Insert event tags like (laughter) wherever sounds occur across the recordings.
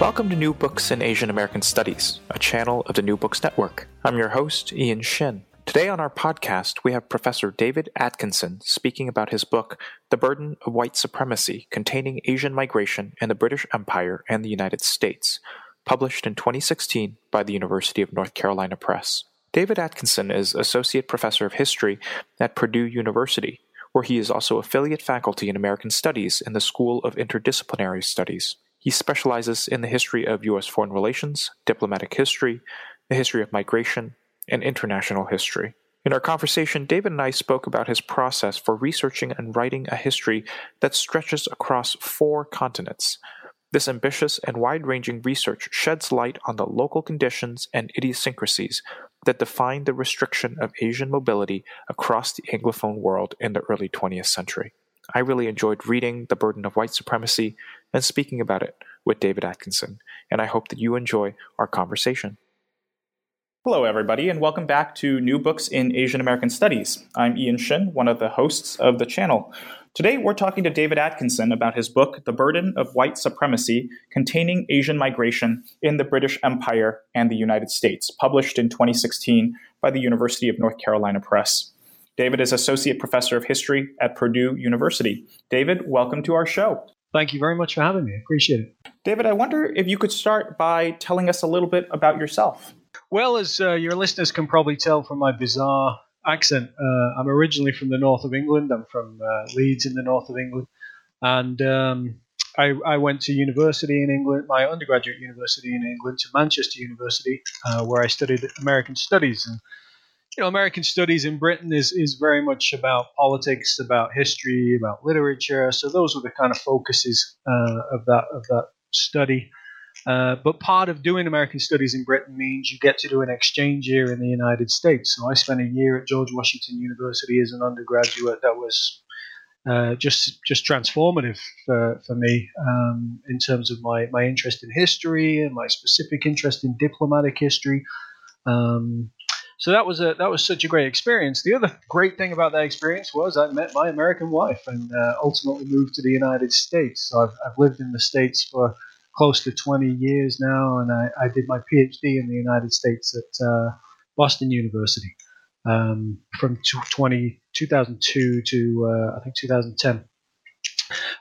Welcome to New Books in Asian American Studies, a channel of the New Books Network. I'm your host, Ian Shin. Today on our podcast, we have Professor David Atkinson speaking about his book, The Burden of White Supremacy Containing Asian Migration in the British Empire and the United States, published in 2016 by the University of North Carolina Press. David Atkinson is Associate Professor of History at Purdue University, where he is also affiliate faculty in American Studies in the School of Interdisciplinary Studies. He specializes in the history of U.S. foreign relations, diplomatic history, the history of migration, and international history. In our conversation, David and I spoke about his process for researching and writing a history that stretches across four continents. This ambitious and wide ranging research sheds light on the local conditions and idiosyncrasies that define the restriction of Asian mobility across the Anglophone world in the early 20th century. I really enjoyed reading The Burden of White Supremacy and speaking about it with David Atkinson, and I hope that you enjoy our conversation. Hello, everybody, and welcome back to New Books in Asian American Studies. I'm Ian Shin, one of the hosts of the channel. Today, we're talking to David Atkinson about his book, The Burden of White Supremacy Containing Asian Migration in the British Empire and the United States, published in 2016 by the University of North Carolina Press. David is Associate Professor of History at Purdue University. David, welcome to our show. Thank you very much for having me. Appreciate it. David, I wonder if you could start by telling us a little bit about yourself. Well, as uh, your listeners can probably tell from my bizarre accent, uh, I'm originally from the north of England. I'm from uh, Leeds in the north of England. And um, I, I, went to university in England, my undergraduate university in England, to Manchester University, uh, where I studied American Studies. And you know, American studies in Britain is, is very much about politics, about history, about literature. So those were the kind of focuses uh, of that of that study. Uh, but part of doing American studies in Britain means you get to do an exchange year in the United States. So I spent a year at George Washington University as an undergraduate. That was uh, just just transformative for, for me um, in terms of my, my interest in history and my specific interest in diplomatic history. Um, so that was a that was such a great experience. The other great thing about that experience was I met my American wife and uh, ultimately moved to the United States. So I've, I've lived in the states for close to 20 years now, and I, I did my PhD in the United States at uh, Boston University um, from 20, 2002 to uh, I think 2010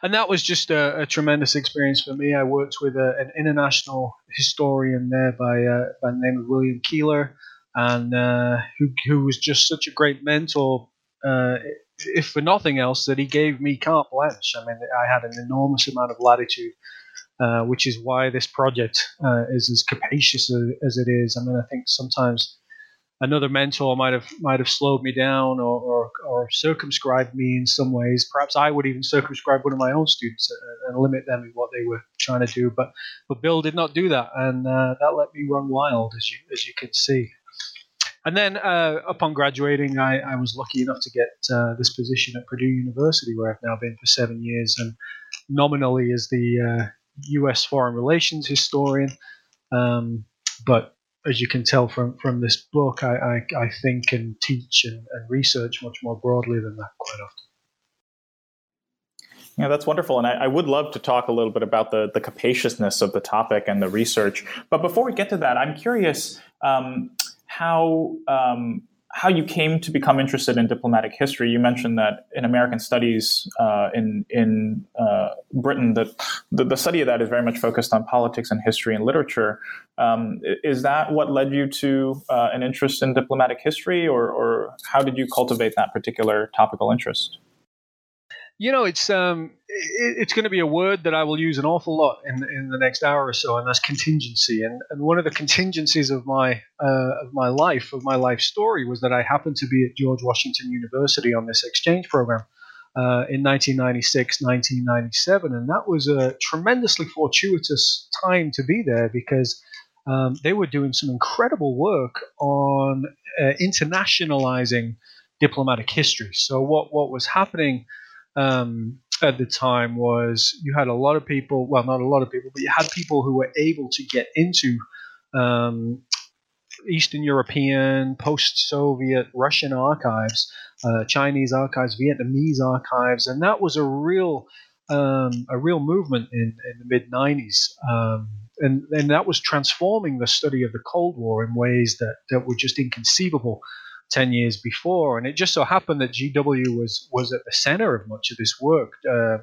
and that was just a, a, tremendous experience for me. I worked with a, an international historian there by, uh, by the name of William Keylor, and uh, who who was just such a great mentor. Uh, if for nothing else, that he gave me carte blanche. I mean, I had an enormous amount of latitude, uh, which is why this project uh, is as capacious as it is. I mean, I think sometimes another mentor might have might have slowed me down or, or, or, circumscribed me in some ways. Perhaps I would even circumscribe one of my own students and limit them in what they were trying to do. But but Bill did not do that, and uh, that let me run wild, as you as you can see. And then uh, upon graduating, I, I, was lucky enough to get uh, this position at Purdue University, where I've now been for seven years, and nominally as the U.S. Uh, foreign relations historian. Um, but as you can tell from, from this book, I, I, I think and teach and, and research much more broadly than that quite often. Yeah, that's wonderful. And I, I, would love to talk a little bit about the, the capaciousness of the topic and the research. But before we get to that, I'm curious um, how um, how you came to become interested in diplomatic history. You mentioned that in American studies uh, in in uh, Britain, that the, the, study of that is very much focused on politics and history and literature. Um, is that what led you to uh, an interest in diplomatic history, or, or how did you cultivate that particular topical interest? You know, it's um, it, it's going to be a word that I will use an awful lot in in the next hour or so, and that's contingency. And and one of the contingencies of my uh, of my life of my life story was that I happened to be at George Washington University on this exchange program. Uh, in 1996, 1997, and that was a tremendously fortuitous time to be there because um, they were doing some incredible work on uh, internationalizing diplomatic history. So what what was happening um, at the time was you had a lot of people, well, not a lot of people, but you had people who were able to get into um, Eastern European, post Soviet, Russian archives, uh, Chinese archives, Vietnamese archives, and that was a real um, a real movement in, in the mid 90s. Um, and and that was transforming the study of the Cold War in ways that that were just inconceivable 10 years before. And it just so happened that GW was, was at the center of much of this work. Uh,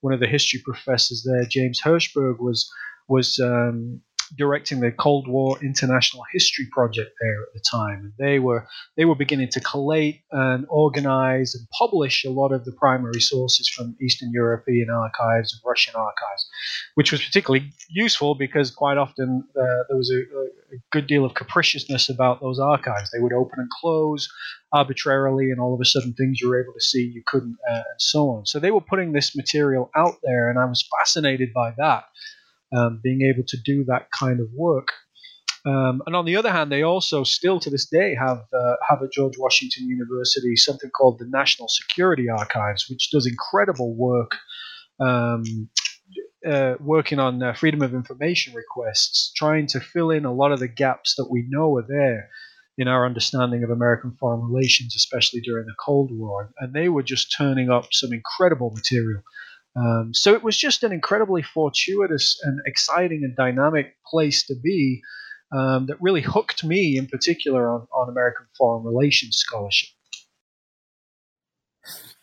one of the history professors there, James Hershberg, was, was um, directing the Cold War International History Project there at the time. And they were they were beginning to collate and organize and publish a lot of the primary sources from Eastern European archives and Russian archives, which was particularly useful because quite often uh, there was a, a, good deal of capriciousness about those archives. They would open and close arbitrarily, and all of a sudden things you were able to see you couldn't, uh, and so on. So they were putting this material out there, and I was fascinated by that um, being able to do that kind of work. Um, and on the other hand, they also still to this day have uh, have at George Washington University something called the National Security Archives, which does incredible work, um, uh, working on uh, freedom of information requests, trying to fill in a lot of the gaps that we know are there in our understanding of American foreign relations, especially during the Cold War. And they were just turning up some incredible material. Um, so it was just an incredibly fortuitous and exciting and dynamic place to be um, that really hooked me in particular on, on American foreign relations scholarship.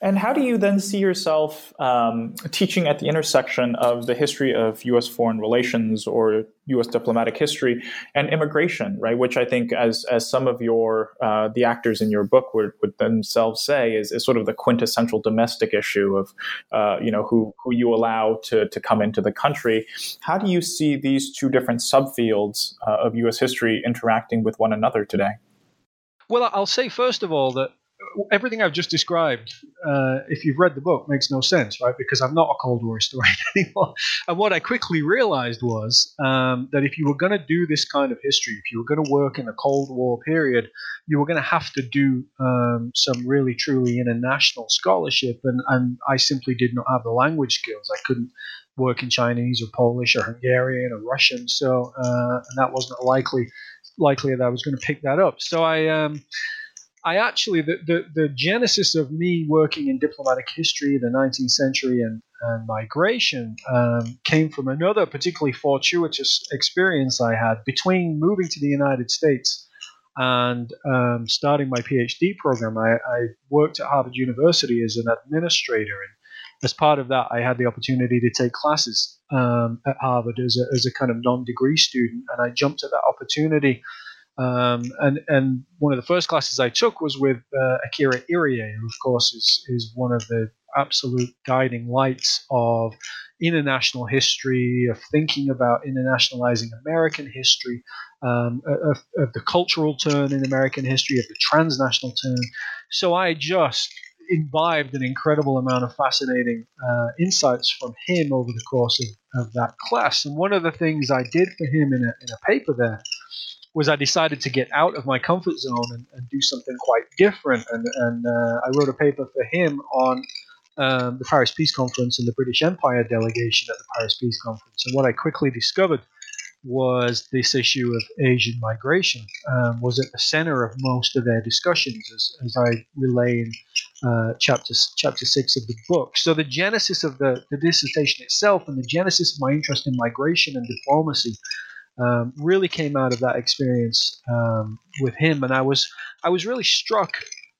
And how do you then see yourself um, teaching at the intersection of the history of U.S. foreign relations or U.S. diplomatic history and immigration, right? Which I think, as as some of your uh, the actors in your book would, would themselves say, is, is sort of the quintessential domestic issue of, uh, you know, who who you allow to to come into the country. How do you see these two different subfields uh, of U.S. history interacting with one another today? Well, I'll say first of all that everything I've just described, uh, if you've read the book, makes no sense, right? Because I'm not a Cold War historian (laughs) anymore. And what I quickly realized was um, that if you were going to do this kind of history, if you were going to work in the Cold War period, you were going to have to do um, some really, truly international scholarship. And, and I simply did not have the language skills. I couldn't work in Chinese or Polish or Hungarian or Russian. So, uh, and that wasn't likely likely that I was going to pick that up. So I. Um, I actually the, the, the genesis of me working in diplomatic history, the 19th century, and, and migration um, came from another particularly fortuitous experience I had between moving to the United States and um, starting my PhD program. I, I, worked at Harvard University as an administrator, and as part of that, I had the opportunity to take classes um, at Harvard as a, as a kind of non-degree student, and I jumped at that opportunity um, and and one of the first classes I took was with uh, Akira Iriye, who of course is is one of the absolute guiding lights of international history, of thinking about internationalizing American history, um, of, of, the cultural turn in American history, of the transnational turn. So I just imbibed an incredible amount of fascinating uh, insights from him over the course of, of that class. And one of the things I did for him in a, in a paper there was I decided to get out of my comfort zone and, and do something quite different. And, and uh, I wrote a paper for him on um, the Paris Peace Conference and the British Empire delegation at the Paris Peace Conference. And what I quickly discovered was this issue of Asian migration um, was at the center of most of their discussions, as, as I relay in uh, chapter chapter six of the book. So the genesis of the, the dissertation itself and the genesis of my interest in migration and diplomacy um, really came out of that experience um, with him, and I was I was really struck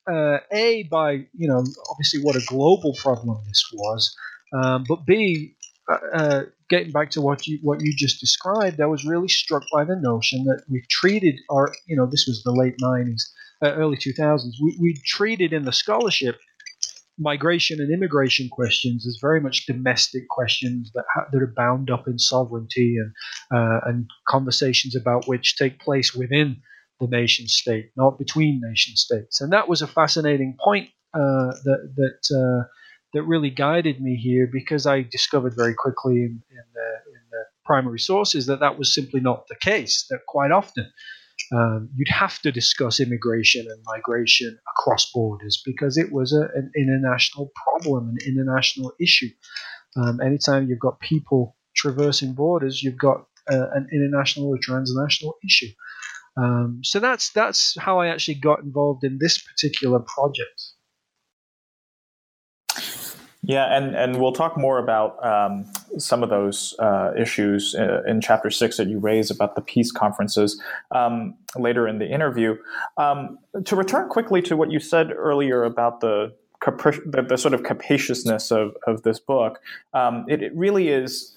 uh, a by you know obviously what a global problem this was, um, but b uh, uh, getting back to what you what you just described, I was really struck by the notion that we've treated our you know this was the late '90s, uh, early 2000s. We we treated in the scholarship migration and immigration questions as very much domestic questions that ha- that are bound up in sovereignty and uh, and conversations about which take place within the nation state, not between nation states. And that was a fascinating point uh, that that uh, that really guided me here because I discovered very quickly in, in, the, in the primary sources that that was simply not the case. That quite often um, you'd have to discuss immigration and migration across borders because it was a, an international problem, an international issue. Um, anytime you've got people traversing borders, you've got uh, an international or transnational issue. Um, so that's that's how I actually got involved in this particular project. Yeah, and, and we'll talk more about um, some of those uh, issues uh, in chapter six that you raise about the peace conferences um, later in the interview. Um, to return quickly to what you said earlier about the the, the, sort of capaciousness of, of this book, um, it, it, really is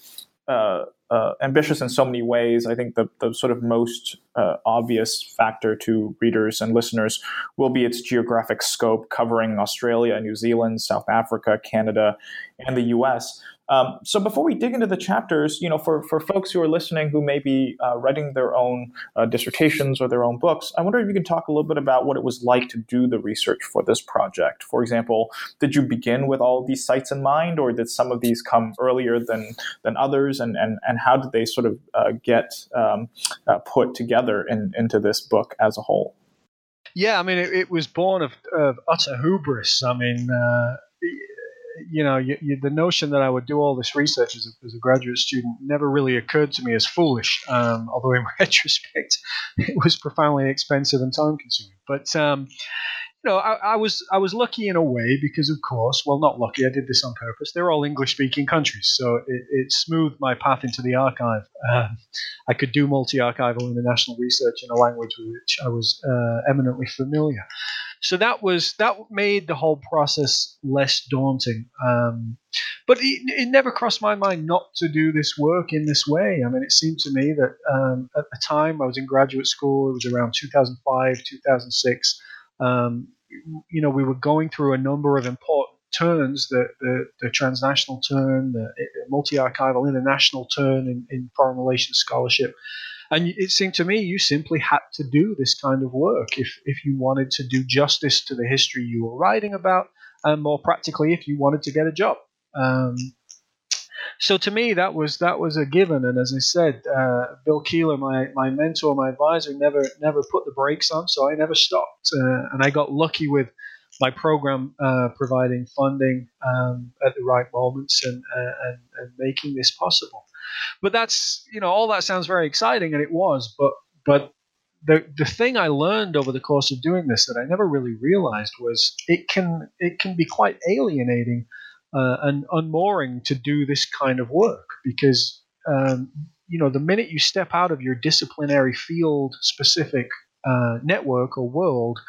uh, uh, ambitious in so many ways. I think the, the sort of most uh, obvious factor to readers and listeners will be its geographic scope, covering Australia, New Zealand, South Africa, Canada, and the US. Um, so before we dig into the chapters, you know, for, for folks who are listening who may be uh, writing their own uh, dissertations or their own books, I wonder if you can talk a little bit about what it was like to do the research for this project. For example, did you begin with all these sites in mind, or did some of these come earlier than than others, and and, and how did they sort of uh, get um, uh, put together in, into this book as a whole? Yeah, I mean, it, it was born of, of utter hubris. I mean uh, you know, you, you, the notion that I would do all this research as a, as a graduate student never really occurred to me as foolish. Um, although in (laughs) retrospect, it was profoundly expensive and time consuming. But um, know, I, I, was I was lucky in a way because, of course, well, not lucky. I did this on purpose. They're all English-speaking countries, so it, it, smoothed my path into the archive. Um, I could do multi-archival international research in a language with which I was uh, eminently familiar so that was that made the whole process less daunting. Um, but it, it, never crossed my mind not to do this work in this way. I mean, it seemed to me that um, at the time I was in graduate school, it was around 2005, 2006. Um, you know, we were going through a number of important turns the, the, the transnational turn, the multi archival international turn in, in foreign relations scholarship. And it seemed to me you simply had to do this kind of work if, if you wanted to do justice to the history you were writing about, and more practically, if you wanted to get a job. Um, so to me, that was that was a given. And as I said, uh, Bill Keylor, my, my mentor, my advisor, never never put the brakes on, so I never stopped. Uh, and I got lucky with my program uh, providing funding um, at the right moments and, uh, and, and making this possible. But that's you know all that sounds very exciting, and it was. But but the the thing I learned over the course of doing this that I never really realized was it can it can be quite alienating uh, and unmooring to do this kind of work because um, you know the minute you step out of your disciplinary field specific uh, network or world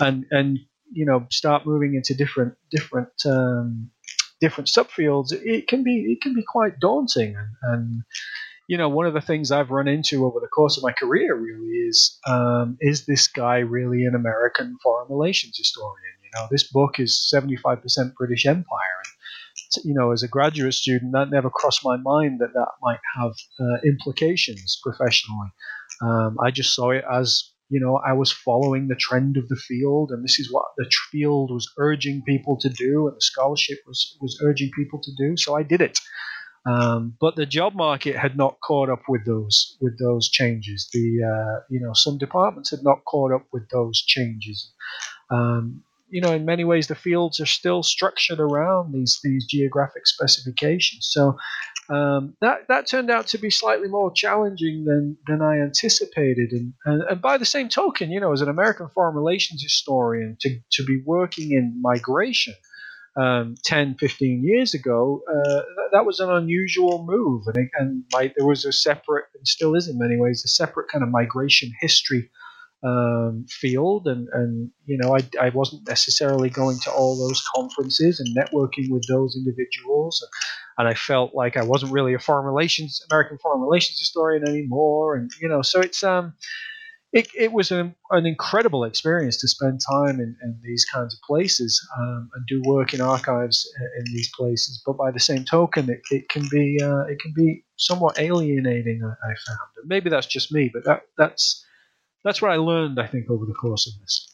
and and you know start moving into different different um, different subfields, it can be it can be quite daunting. And, and, you know, one of the things I've run into over the course of my career really is um, is this guy really an American foreign relations historian? You know, this book is seventy five percent British Empire, you know, as a graduate student, that never crossed my mind that that might have uh, implications professionally. Um, I just saw it as you know, I was following the trend of the field, and this is what the field was urging people to do, and the scholarship was was urging people to do. So I did it. Um, but the job market had not caught up with those with those changes. The uh, you know some departments had not caught up with those changes. Um, you know, in many ways, the fields are still structured around these these geographic specifications. So um, that that turned out to be slightly more challenging than than I anticipated. And, and, and by the same token, you know, as an American foreign relations historian, to to be working in migration. Um, 10, 15 years ago, uh, that, that, was an unusual move. And, and there was a separate, and still is in many ways, a separate kind of migration history um, field, and and you know I, I wasn't necessarily going to all those conferences and networking with those individuals, and, and I felt like I wasn't really a foreign relations American foreign relations historian anymore, and you know so it's um it, it was an, an incredible experience to spend time in, in these kinds of places um, and do work in archives in these places. But by the same token, it, it can be uh, it can be somewhat alienating. I, I found. Maybe that's just me, but that that's that's what I learned, I think, over the course of this.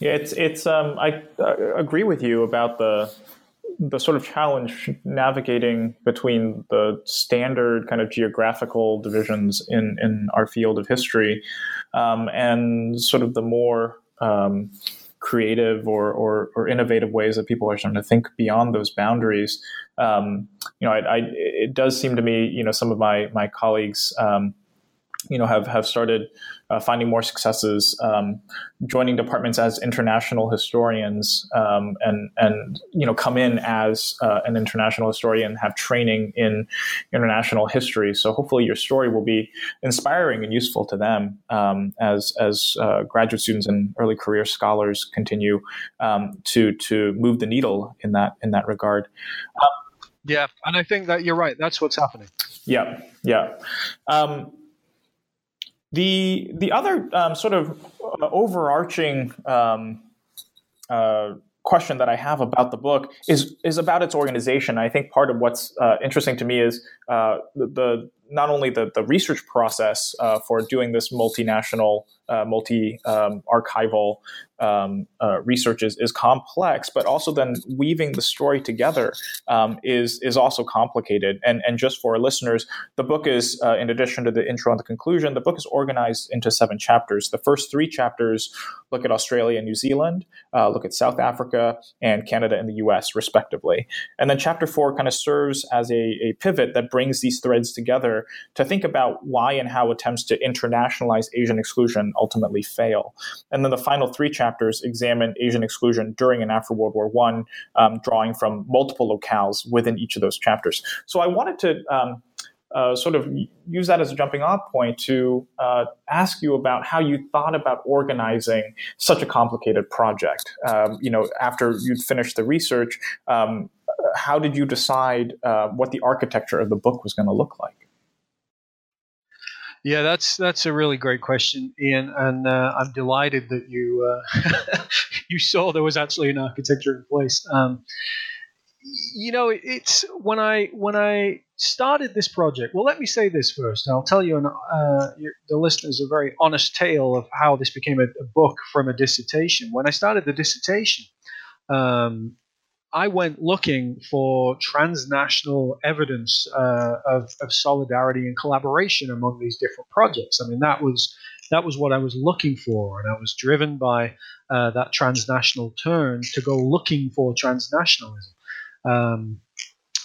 Yeah, it's it's. Um, I uh, agree with you about the the sort of challenge navigating between the standard kind of geographical divisions in in our field of history um, and sort of the more um, creative or, or, or innovative ways that people are starting to think beyond those boundaries. Um, you know, I, I, it does seem to me, you know, some of my my colleagues um, you know have have started uh, finding more successes, um, joining departments as international historians, um, and and you know come in as uh, an international historian, have training in international history. So hopefully your story will be inspiring and useful to them um, as as uh, graduate students and early career scholars continue um, to to move the needle in that in that regard. Um, yeah, and I think that you're right. That's what's happening. Yeah, yeah. The the other um, sort of uh, overarching um, uh, question that I have about the book is is about its organization. I think part of what's uh, interesting to me is uh, the, the, not only the, the research process uh, for doing this multinational, uh, multi um, archival um, uh, research is, is complex, but also then weaving the story together um, is is also complicated. And and just for our listeners, the book is uh, in addition to the intro and the conclusion, the book is organized into seven chapters. The first three chapters look at Australia and New Zealand, uh, look at South Africa and Canada and the U.S. respectively, and then chapter four kind of serves as a, a pivot that brings these threads together to think about why and how attempts to internationalize Asian exclusion ultimately fail. And then the final three chapters examine Asian exclusion during and after World War I, um, drawing from multiple locales within each of those chapters. So I wanted to um, uh, sort of use that as a jumping off point to uh, ask you about how you thought about organizing such a complicated project. Um, you know, after you'd finished the research, um, how did you decide uh, what the architecture of the book was going to look like? Yeah, that's that's a really great question, Ian, and uh, I'm delighted that you uh, (laughs) you saw there was actually an architecture in place. Um, you know, it's when I when I started this project. Well, let me say this first. I'll tell you an, uh, the listeners a very honest tale of how this became a, a book from a dissertation. When I started the dissertation, um, I went looking for transnational evidence uh, of, of solidarity and collaboration among these different projects. I mean, that was that was what I was looking for, and I was driven by uh, that transnational turn to go looking for transnationalism. Um,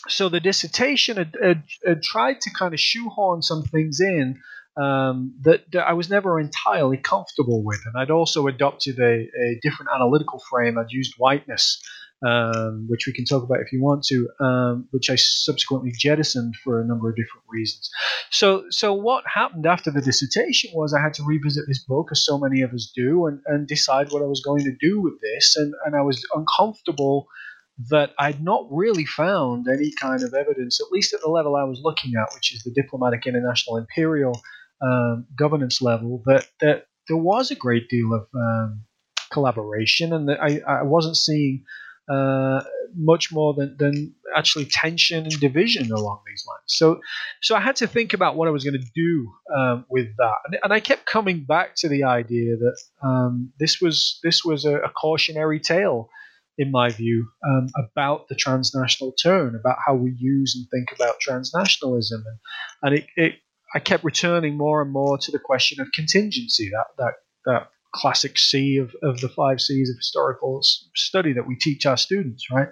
so the dissertation had, had, had, tried to kind of shoehorn some things in um, that, that, I was never entirely comfortable with, and I'd also adopted a, a different analytical frame. I'd used whiteness um, which we can talk about if you want to, um, which I subsequently jettisoned for a number of different reasons. So, so what happened after the dissertation was I had to revisit this book, as so many of us do, and, and decide what I was going to do with this, and, and I was uncomfortable that I'd not really found any kind of evidence, at least at the level I was looking at, which is the diplomatic international imperial um, governance level, that that there was a great deal of um, collaboration, and that I, I wasn't seeing uh, much more than, than actually tension and division along these lines. So, so I had to think about what I was going to do um, with that, and, and, I kept coming back to the idea that um, this was this was a, a, cautionary tale, in my view, um, about the transnational turn, about how we use and think about transnationalism, and, and it, it I kept returning more and more to the question of contingency, that that that classic C of, of the five C's of historical study that we teach our students, right?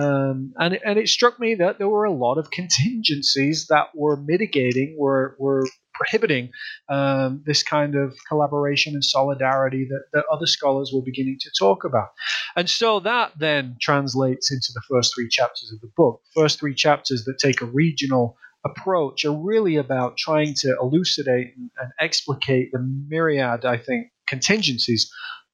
Um, and, and it struck me that there were a lot of contingencies that were mitigating, were, were prohibiting um, this kind of collaboration and solidarity that, that other scholars were beginning to talk about. And so that then translates into the first three chapters of the book. First three chapters that take a regional approach are really about trying to elucidate and, and explicate the myriad, I think, contingencies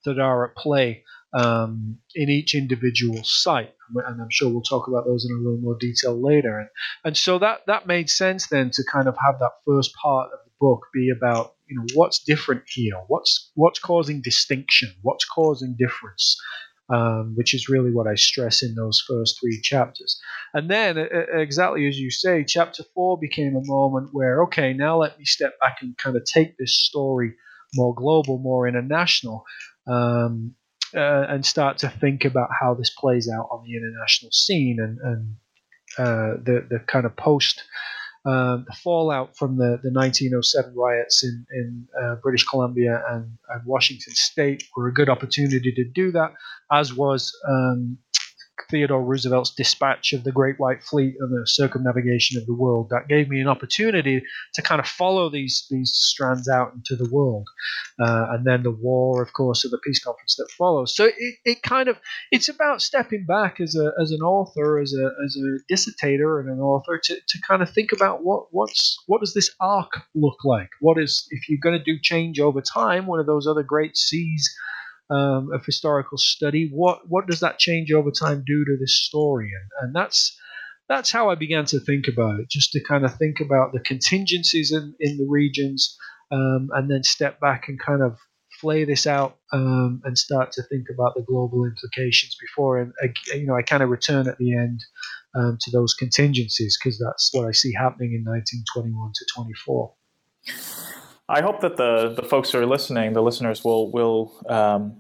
that are at play um, in each individual site. And I'm sure we'll talk about those in a little more detail later. And, and so that, that made sense then to kind of have that first part of the book be about, you know, what's different here? What's, what's causing distinction? What's causing difference? Um, which is really what I stress in those first three chapters. And then, exactly as you say, chapter four became a moment where, okay, now let me step back and kind of take this story more global, more international, um, uh, and start to think about how this plays out on the international scene and, and uh, the the kind of post um, the fallout from the, the 1907 riots in in uh, British Columbia and, and, Washington State were a good opportunity to do that, as was um, Theodore Roosevelt's dispatch of the Great White Fleet and the circumnavigation of the world. That gave me an opportunity to kind of follow these these strands out into the world, uh, and then the war, of course, of the peace conference that follows. So it, it kind of it's about stepping back as a as an author, as a as a dissertator and an author to, to kind of think about what what's what does this arc look like? What is if you're going to do change over time? One of those other great C's um, of historical study. What what does that change over time do to this story? And, and that's that's how I began to think about it, just to kind of think about the contingencies in, in the regions, um, and then step back and kind of flay this out um, and start to think about the global implications before, and you know, I kind of return at the end um, to those contingencies because that's what I see happening in 1921 to 24. I hope that the the folks who are listening, the listeners, will will um,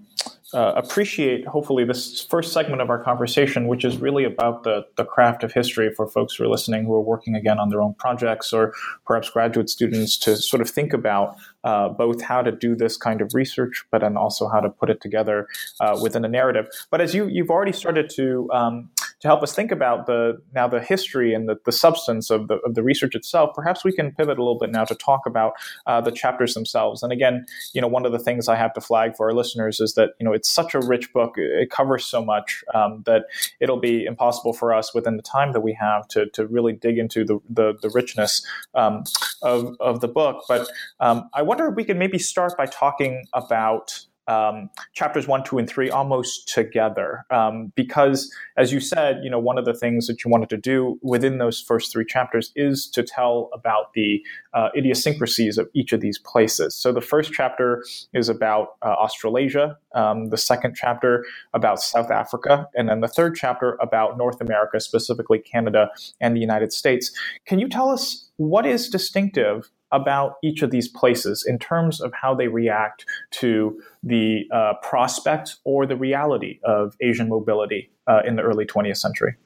uh, appreciate hopefully this first segment of our conversation, which is really about the the craft of history for folks who are listening, who are working again on their own projects, or perhaps graduate students to sort of think about uh, both how to do this kind of research, but then also how to put it together uh, within a narrative. But as you you've already started to um, to help us think about the now the history and the, the substance of the of the research itself, perhaps we can pivot a little bit now to talk about uh, the chapters themselves. And again, you know, one of the things I have to flag for our listeners is that you know it's such a rich book; it covers so much um, that it'll be impossible for us within the time that we have to to really dig into the the, the richness um, of of the book. But um, I wonder if we could maybe start by talking about um, chapters one, two, and three almost together. Um, because, as you said, you know, one of the things that you wanted to do within those first three chapters is to tell about the uh, idiosyncrasies of each of these places. So the first chapter is about uh, Australasia, um, the second chapter about South Africa, and then the third chapter about North America, specifically Canada and the United States. Can you tell us what is distinctive about each of these places in terms of how they react to the uh, prospect or the reality of Asian mobility uh, in the early 20th century.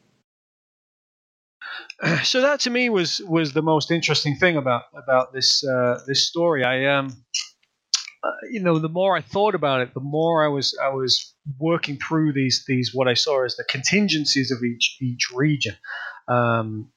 (clears throat) So that to me was was the most interesting thing about about this uh, this story. I um, uh, you know, the more I thought about it, the more I was I was working through these these what I saw as the contingencies of each each region. Um,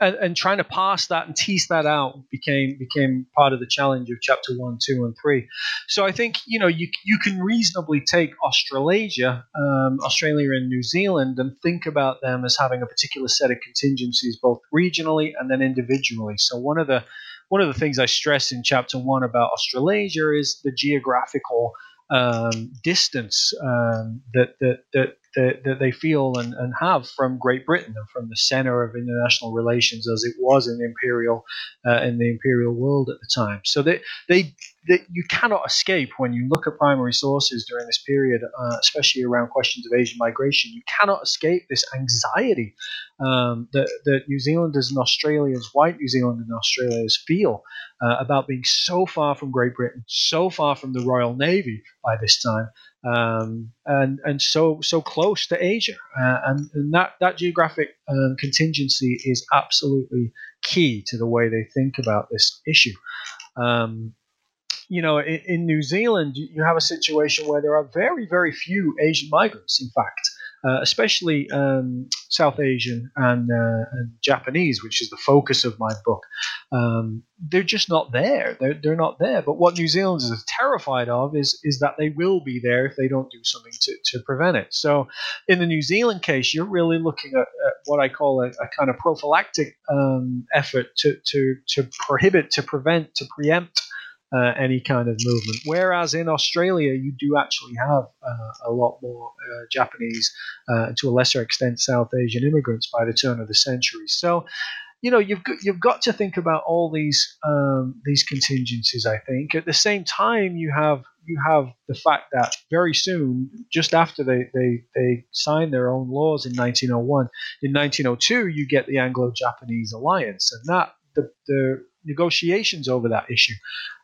and, and, trying to pass that and tease that out became became part of the challenge of chapter one, two, and three. So I think you know you you can reasonably take Australasia, um, Australia and New Zealand, and think about them as having a particular set of contingencies, both regionally and then individually. So one of the one of the things I stress in chapter one about Australasia is the geographical um, distance um, that, that, that that, that they feel and, and have from Great Britain and from the center of international relations as it was in the imperial uh, in the imperial world at the time. So they, they that you cannot escape when you look at primary sources during this period, uh, especially around questions of Asian migration. You cannot escape this anxiety um, that, that New Zealanders and Australians, white New Zealanders and Australians, feel uh, about being so far from Great Britain, so far from the Royal Navy by this time, um, and and so so close to Asia, uh, and, and, that that geographic um, contingency is absolutely key to the way they think about this issue. Um, you know, in, in, New Zealand, you have a situation where there are very very few Asian migrants. In fact, uh, especially um, South Asian and, uh, and, Japanese, which is the focus of my book. Um, they're just not there. They're, they're not there. But what New Zealanders are terrified of is, is that they will be there if they don't do something to, to prevent it. So, in the New Zealand case, you're really looking at, at what I call a, a kind of prophylactic um, effort to, to, to prohibit, to prevent, to preempt uh, any kind of movement. Whereas in Australia, you do actually have uh, a lot more uh, Japanese, uh, to a lesser extent, South Asian immigrants by the turn of the century. So, you know, you've got, you've got to think about all these um, these contingencies. I think at the same time, you have you have the fact that very soon, just after they, they, they signed their own laws in 1901, in 1902, you get the Anglo-Japanese alliance, and that the, the negotiations over that issue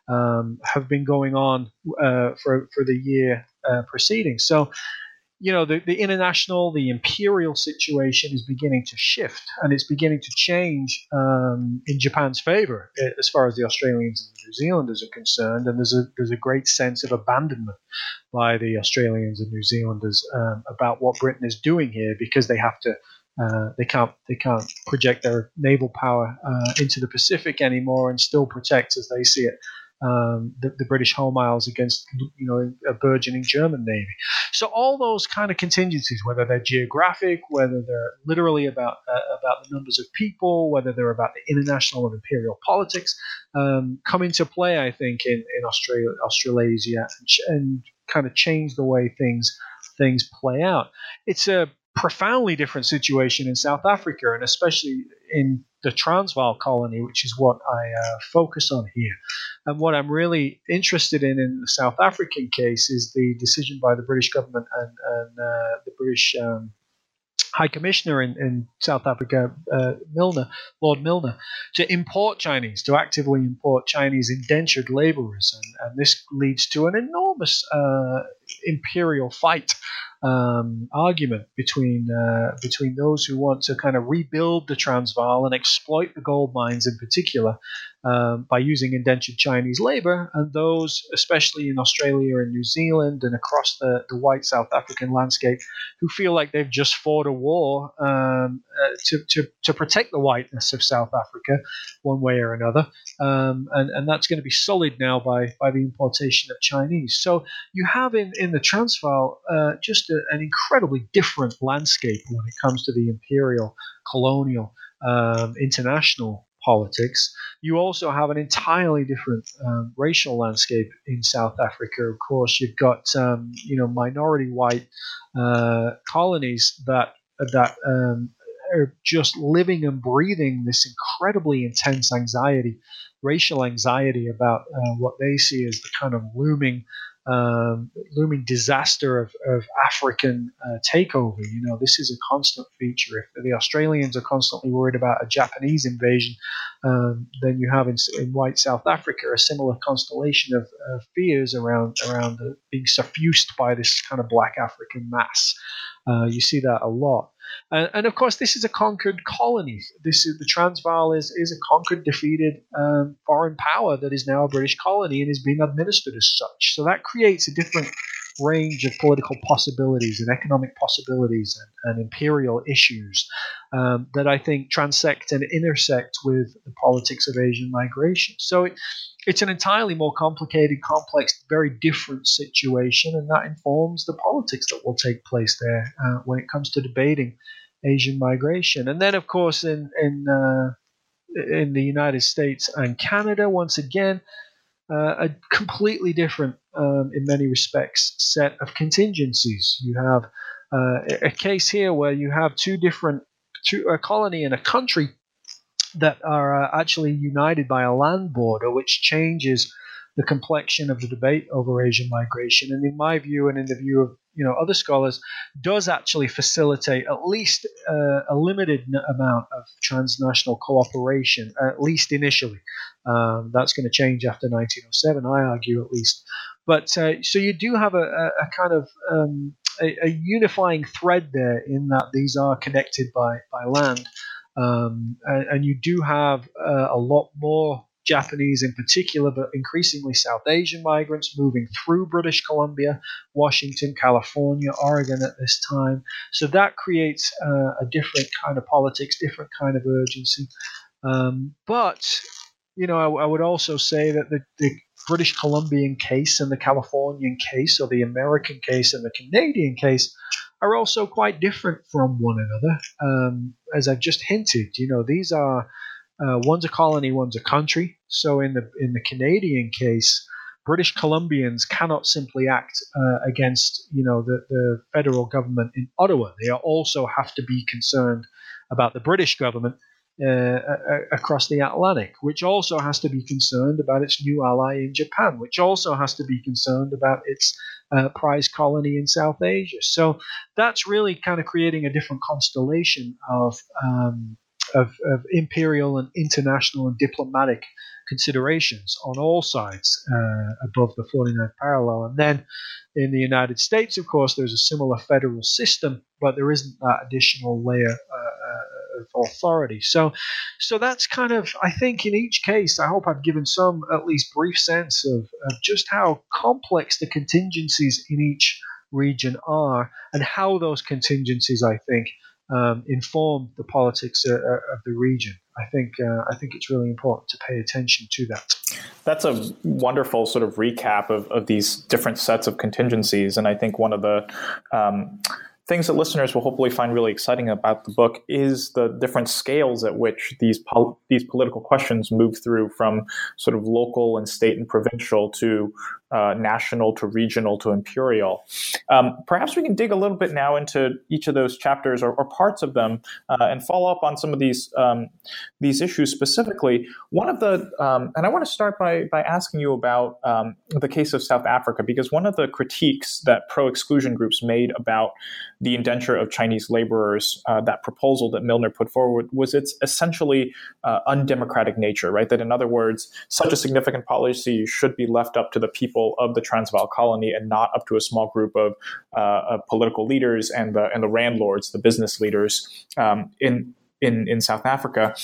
um, have been going on uh, for for the year uh, preceding. So, you know, the, the international, the imperial situation is beginning to shift and it's beginning to change um, in Japan's favor eh, as far as the Australians and New Zealanders are concerned. And there's a, there's a great sense of abandonment by the Australians and New Zealanders um, about what Britain is doing here because they have to. Uh, they can't they can't project their naval power uh, into the Pacific anymore and still protect, as they see it, um, the, the, British home isles against you know a burgeoning German navy. So all those kind of contingencies, whether they're geographic, whether they're literally about uh, about the numbers of people, whether they're about the international and imperial politics, um, come into play. I think in, in Australia, Australasia, and, and kind of change the way things things play out. It's a profoundly different situation in South Africa, and especially in the Transvaal colony, which is what I uh, focus on here. And what I'm really interested in in the South African case is the decision by the British government and, and uh, the British um, High Commissioner in, in South Africa, uh, Milner, Lord Milner, to import Chinese, to actively import Chinese indentured laborers. And, and this leads to an enormous uh, imperial fight um, argument between uh, between those who want to kind of rebuild the Transvaal and exploit the gold mines in particular um, by using indentured Chinese labor, and those, especially in Australia and New Zealand and across the, the white South African landscape, who feel like they've just fought a war um, uh, to, to, to protect the whiteness of South Africa one way or another. Um, and, and that's going to be sullied now by, by the importation of Chinese. So you have in, in the Transvaal uh, just a, an incredibly different landscape when it comes to the imperial, colonial, um, international politics. You also have an entirely different um, racial landscape in South Africa. Of course, you've got um, you know minority white uh, colonies that that um, are just living and breathing this incredibly intense anxiety, racial anxiety about uh, what they see as the kind of looming um, looming disaster of, of African uh, takeover. You know, this is a constant feature. If the Australians are constantly worried about a Japanese invasion, um, then you have in, in, white South Africa a similar constellation of, fears around around being suffused by this kind of black African mass. Uh, you see that a lot. And, and, of course, this is a conquered colony. This is the Transvaal is, is a conquered, defeated um, foreign power that is now a British colony and is being administered as such. So that creates a different range of political possibilities and economic possibilities and, and imperial issues um, that I think transect and intersect with the politics of Asian migration. So it, it's an entirely more complicated, complex, very different situation, and that informs the politics that will take place there uh, when it comes to debating Asian migration. And then, of course, in in uh, in the United States and Canada, once again, uh, a completely different, um, in many respects, set of contingencies. You have uh, a case here where you have two different, two, a colony and a country that are uh, actually united by a land border, which changes the complexion of the debate over Asian migration. And in my view, and in the view of you know other scholars, does actually facilitate at least uh, a limited amount of transnational cooperation, at least initially. Um, that's going to change after 1907, I argue at least. But uh, so you do have a, a, kind of um, a, a, unifying thread there in that these are connected by, by land. Um, and, and, you do have uh, a lot more Japanese in particular, but increasingly South Asian migrants moving through British Columbia, Washington, California, Oregon at this time. So that creates uh, a different kind of politics, different kind of urgency. Um, but, you know, I, I, would also say that the, the British Columbian case and the Californian case, or the American case and the Canadian case, are also quite different from one another. Um, as I've just hinted, you know, these are uh, one's a colony, one's a country. So in the in the Canadian case, British Columbians cannot simply act uh, against you know the, the federal government in Ottawa. They also have to be concerned about the British government uh, across the Atlantic, which also has to be concerned about its new ally in Japan, which also has to be concerned about its uh, prize colony in South Asia. So that's really kind of creating a different constellation of um, of, of imperial and international and diplomatic considerations on all sides uh, above the 49th parallel. And then in the United States, of course, there's a similar federal system, but there isn't that additional layer uh, of authority. So, so that's kind of, I think, in each case, I hope I've given some at least brief sense of, of just how complex the contingencies in each region are and how those contingencies, I think, um, inform the politics uh, uh, of the region. I think uh, I think it's really important to pay attention to that. That's a wonderful sort of recap of, of these different sets of contingencies, and I think one of the um, things that listeners will hopefully find really exciting about the book is the different scales at which these pol- these political questions move through from sort of local and state and provincial to uh, national to regional to imperial. Um, perhaps we can dig a little bit now into each of those chapters or, or parts of them uh, and follow up on some of these um, these issues specifically. One of the um, and I want to start by by asking you about um, the case of South Africa because one of the critiques that pro exclusion groups made about the indenture of Chinese laborers, uh, that proposal that Milner put forward was its essentially uh, undemocratic nature, right? That in other words, such a significant policy should be left up to the people people of the Transvaal colony and not up to a small group of, uh, of political leaders and the and the landlords, the business leaders um, in in, in South Africa.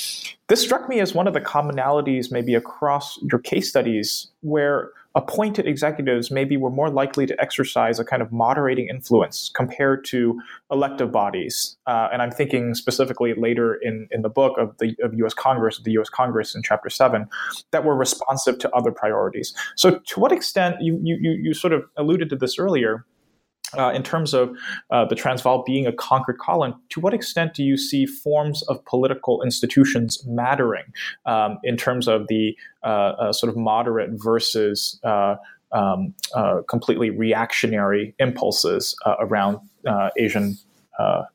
This struck me as one of the commonalities, maybe across your case studies, where appointed executives maybe were more likely to exercise a kind of moderating influence compared to elective bodies. Uh, and I'm thinking specifically later in, in the book of the of U.S. Congress, the U.S. Congress in Chapter Seven, that were responsive to other priorities. So, to what extent you you you sort of alluded to this earlier? Uh, in terms of uh, the Transvaal being a conquered colony, to what extent do you see forms of political institutions mattering um, in terms of the uh, uh sort of moderate versus uh, um, uh, completely reactionary impulses around Asian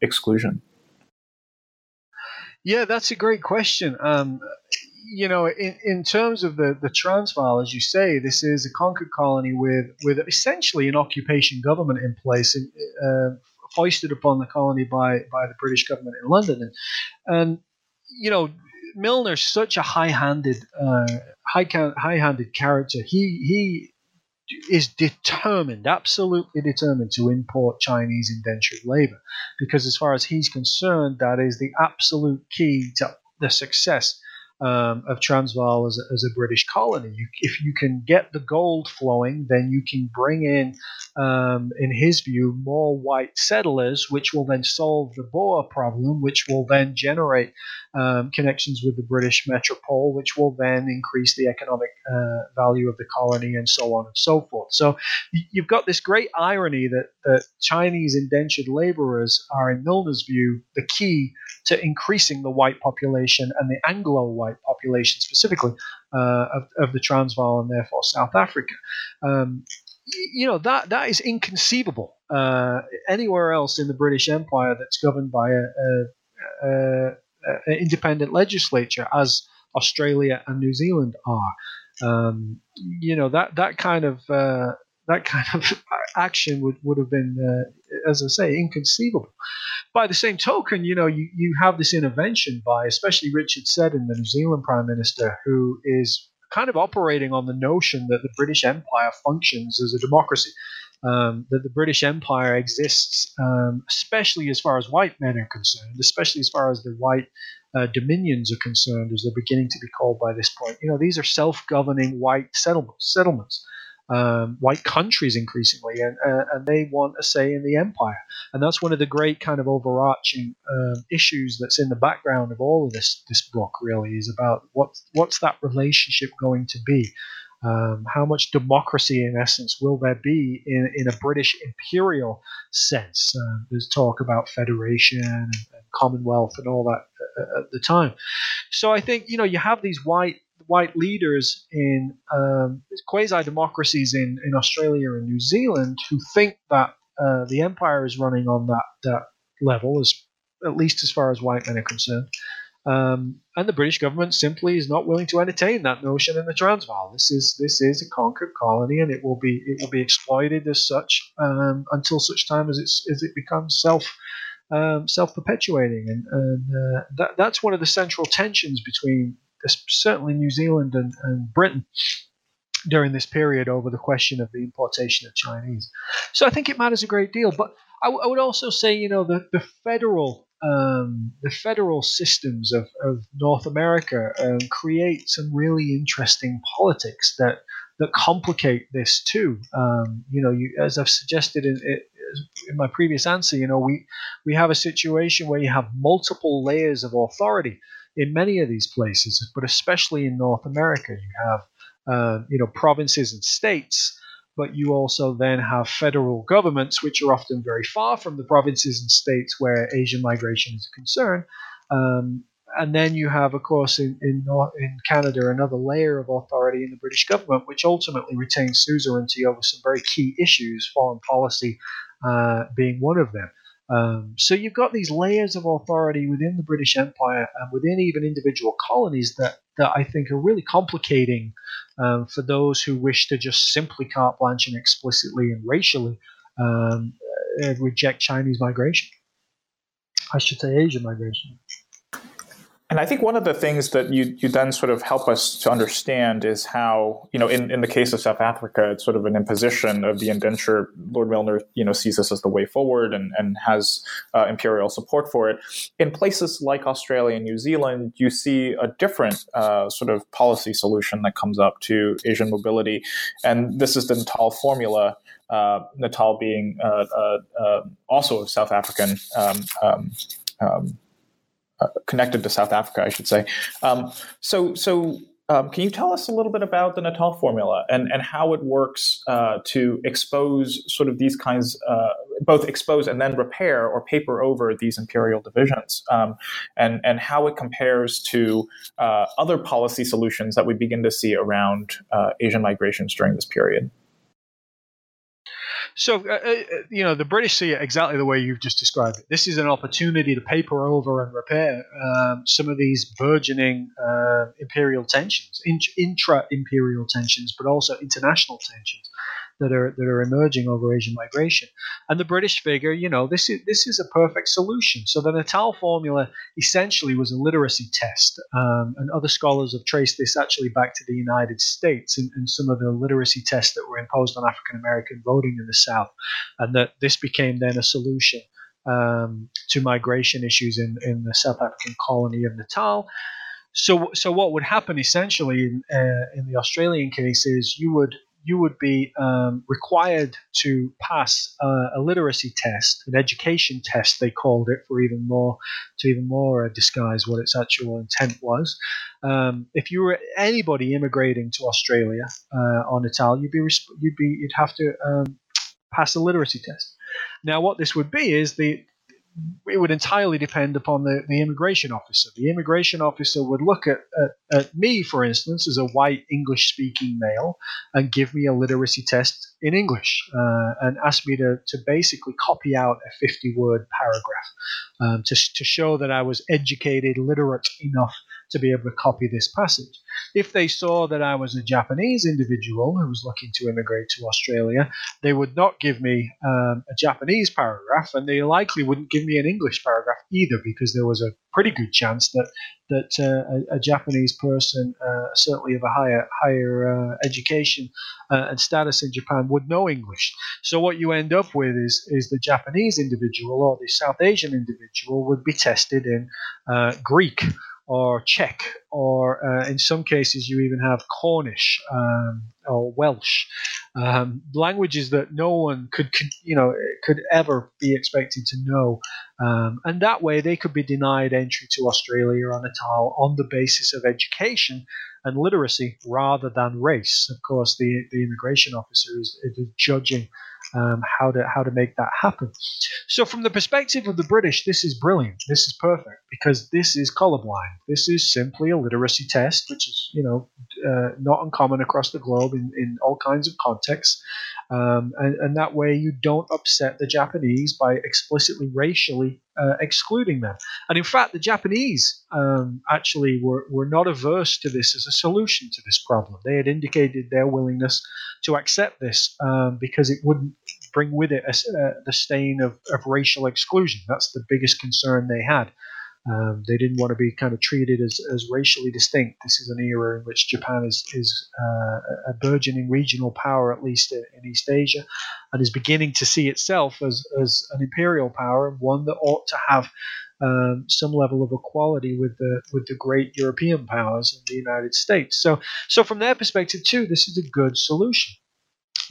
exclusion? Yeah, that's a great question. Um, you know, in, in terms of the, the Transvaal, as you say, this is a conquered colony with, with essentially an occupation government in place, uh, foisted upon the colony by, by the British government in London. And, and you know, Milner's such a high-handed, uh, high, high-handed character. He he is determined, absolutely determined to import Chinese indentured labor, because as far as he's concerned, that is the absolute key to the success um, of Transvaal as a, as a British colony. You, if you can get the gold flowing, then you can bring in, um, in his view, more white settlers, which will then solve the Boer problem, which will then generate um, connections with the British metropole, which will then increase the economic uh, value of the colony, and so on and so forth. So you've got this great irony that, that Chinese indentured laborers are, in Milner's view, the key to increasing the white population and the Anglo white population specifically uh, of, of, the Transvaal and therefore South Africa. Um, you know that that is inconceivable uh, anywhere else in the British Empire that's governed by a, a, a, a independent legislature, as Australia and New Zealand are. Um, you know that that kind of uh, that kind of (laughs) action would, would have been, uh, as I say, inconceivable. By the same token, you know, you, you have this intervention by, especially Richard Seddon, the New Zealand Prime Minister, who is kind of operating on the notion that the British Empire functions as a democracy. Um, that the British Empire exists, um, especially as far as white men are concerned, especially as far as the white uh, dominions are concerned, as they're beginning to be called by this point. You know, these are self-governing white settlements. Settlements um, white countries increasingly, and, uh, and they want a say in the empire. And that's one of the great kind of overarching uh, issues that's in the background of all of this this book. Really, is about what what's that relationship going to be. Um, how much democracy, in essence, will there be in, in a British imperial sense? Uh, there's talk about federation and, and Commonwealth and all that uh, at the time. So I think you know you have these white white leaders in um, quasi democracies in, in Australia and New Zealand who think that uh, the empire is running on that, that level, as, at least as far as white men are concerned. Um, and the British government simply is not willing to entertain that notion in the Transvaal. This is this is a conquered colony, and it will be it will be exploited as such um, until such time as it's as it becomes self um, self-perpetuating, and, and uh, that, that's one of the central tensions between certainly New Zealand and, and Britain during this period over the question of the importation of Chinese. So I think it matters a great deal. But I, w- I would also say, you know, the, the federal um, the federal systems of, of North America um, create some really interesting politics that that complicate this too. Um, you know, you, as I've suggested in, in my previous answer, you know, we we have a situation where you have multiple layers of authority in many of these places, but especially in North America, you have uh, you know provinces and states, but you also then have federal governments, which are often very far from the provinces and states where Asian migration is a concern. Um, and then you have, of course, in, in, in Canada, another layer of authority in the British government, which ultimately retains suzerainty over some very key issues, foreign policy uh, being one of them. Um, so you've got these layers of authority within the British Empire and within even individual colonies that, that I think are really complicating um, for those who wish to just simply carte blanche and explicitly and racially um, uh, reject Chinese migration. I should say Asian migration. And I think one of the things that you, you then sort of help us to understand is how, you know, in, in the case of South Africa, it's sort of an imposition of the indenture. Lord Milner, you know, sees this as the way forward and, and has uh, imperial support for it. In places like Australia and New Zealand, you see a different uh, sort of policy solution that comes up to Asian mobility. And this is the Natal formula, uh, Natal being uh, uh, uh, also of South African um, um, um, connected to South Africa, I should say. Um, so, so um, can you tell us a little bit about the Natal formula and, and how it works uh, to expose sort of these kinds, uh, both expose and then repair or paper over these imperial divisions, um, and and how it compares to uh, other policy solutions that we begin to see around uh, Asian migrations during this period? So, uh, uh, you know, the British see it exactly the way you've just described it. This is an opportunity to paper over and repair um, some of these burgeoning uh, imperial tensions, intra imperial tensions, but also international tensions that are that are emerging over Asian migration. And the British figure, you know, this is this is a perfect solution. So the Natal formula essentially was a literacy test, um, and other scholars have traced this actually back to the United States and, and some of the literacy tests that were imposed on African American voting in the South, and that this became then a solution. Um, to migration issues in, in the South African colony of Natal. So, so what would happen essentially in, uh, in the Australian case is you would you would be um, required to pass uh, a literacy test, an education test, they called it, for even more to even more uh, disguise what its actual intent was. Um, if you were anybody immigrating to Australia uh, on Natal, you'd be you'd be you'd have to um, pass a literacy test. Now, what this would be is the it would entirely depend upon the, the immigration officer. The immigration officer would look at, at, at me, for instance, as a white English speaking male, and give me a literacy test in English uh, and ask me to, to basically copy out a 50 word paragraph um, to, to show that I was educated, literate enough to be able to copy this passage. If they saw that I was a Japanese individual who was looking to immigrate to Australia, they would not give me um, a Japanese paragraph, and they likely wouldn't give me an English paragraph either, because there was a pretty good chance that that uh, a, a, Japanese person, uh, certainly of a higher higher uh, education uh, and status in Japan, would know English. So what you end up with is is the Japanese individual or the South Asian individual would be tested in uh, Greek or Czech, or uh, in some cases you even have Cornish um, or Welsh, um, languages that no one could, could, you know, could ever be expected to know, um, and that way they could be denied entry to Australia or Natal on the basis of education and literacy rather than race. Of course, the the immigration officer is, is judging um, how to how to make that happen. So, from the perspective of the British, this is brilliant. This is perfect because this is colorblind. This is simply a literacy test, which is you know uh, not uncommon across the globe in, in all kinds of contexts. Um, and, and, that way you don't upset the Japanese by explicitly racially uh, excluding them. And in fact, the Japanese um, actually were, were not averse to this as a solution to this problem. They had indicated their willingness to accept this um, because it wouldn't bring with it a, uh, the stain of, of racial exclusion. That's the biggest concern they had. Um, they didn't want to be kind of treated as, as racially distinct. This is an era in which Japan is, is uh, a burgeoning regional power, at least in, in, East Asia, and is beginning to see itself as, as an imperial power, one that ought to have um, some level of equality with the with the great European powers in the United States. So, so from their perspective too, this is a good solution.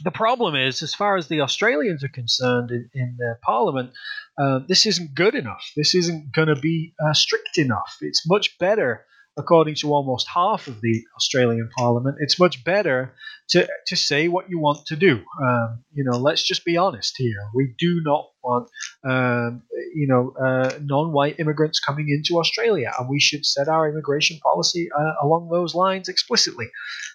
The problem is, as far as the Australians are concerned in, in their parliament, uh, this isn't good enough. This isn't going to be uh, strict enough. It's much better according to almost half of the Australian Parliament, it's much better to, to say what you want to do. Um, you know, let's just be honest here. We do not want, um, you know, uh, non-white immigrants coming into Australia, and we should set our immigration policy uh, along those lines explicitly,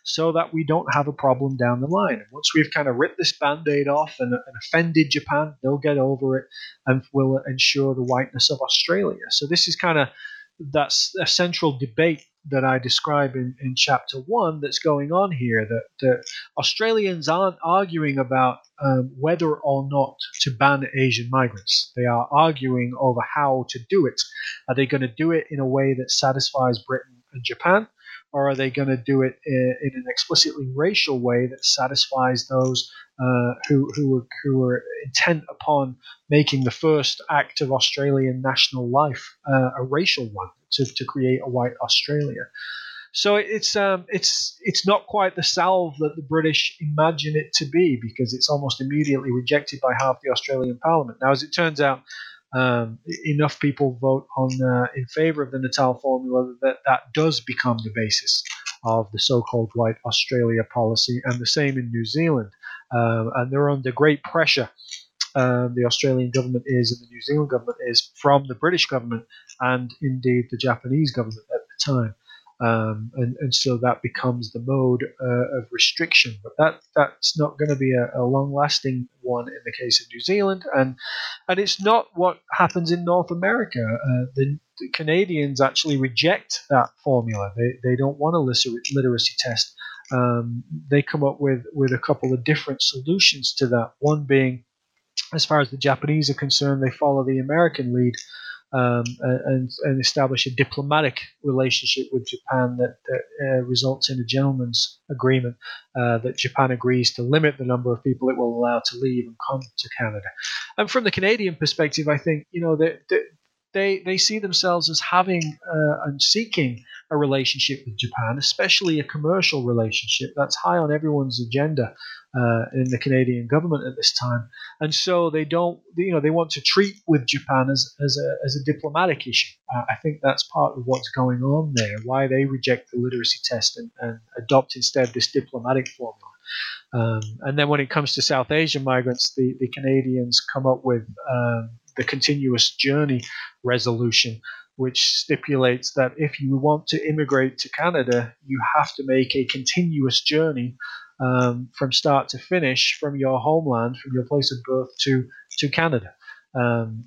so that we don't have a problem down the line. And once we've kind of ripped this band-aid off and, and offended Japan, they'll get over it and will ensure the whiteness of Australia. So this is kind of that's a central debate that I describe in, in chapter one that's going on here. That, that Australians aren't arguing about um, whether or not to ban Asian migrants. They are arguing over how to do it. Are they going to do it in a way that satisfies Britain and Japan? Or are they going to do it in, in an explicitly racial way that satisfies those uh, who who were, who were intent upon making the first act of Australian national life uh, a racial one to, to create a white Australia. So it's um, it's it's not quite the salve that the British imagine it to be because it's almost immediately rejected by half the Australian Parliament. Now, as it turns out, um, enough people vote on uh, in favour of the Natal formula that that does become the basis of the so-called White Australia policy, and the same in New Zealand um, and they're under great pressure. Um, the Australian government is, and the New Zealand government is, from the British government and indeed the Japanese government at the time. Um, and, and so that becomes the mode uh, of restriction. But that that's not going to be a, a long-lasting one in the case of New Zealand, and and it's not what happens in North America. Uh, the, the, Canadians actually reject that formula. They they don't want a literacy test um, they come up with, with a couple of different solutions to that. One being, as far as the Japanese are concerned, they follow the American lead um, and, and establish a diplomatic relationship with Japan that, that uh, results in a gentleman's agreement uh, that Japan agrees to limit the number of people it will allow to leave and come to Canada. And from the Canadian perspective, I think you know they they, they see themselves as having uh, and seeking a relationship with Japan, especially a commercial relationship. That's high on everyone's agenda uh, in the Canadian government at this time, and so they don't, you know, they want to treat with Japan as, as a as a diplomatic issue. Uh, I think that's part of what's going on there. Why they reject the literacy test and, and adopt instead this diplomatic formula. Um, and then when it comes to South Asian migrants, the, the Canadians come up with um, the continuous journey resolution, which stipulates that if you want to immigrate to Canada, you have to make a continuous journey um, from start to finish from your homeland, from your place of birth to to Canada. Um,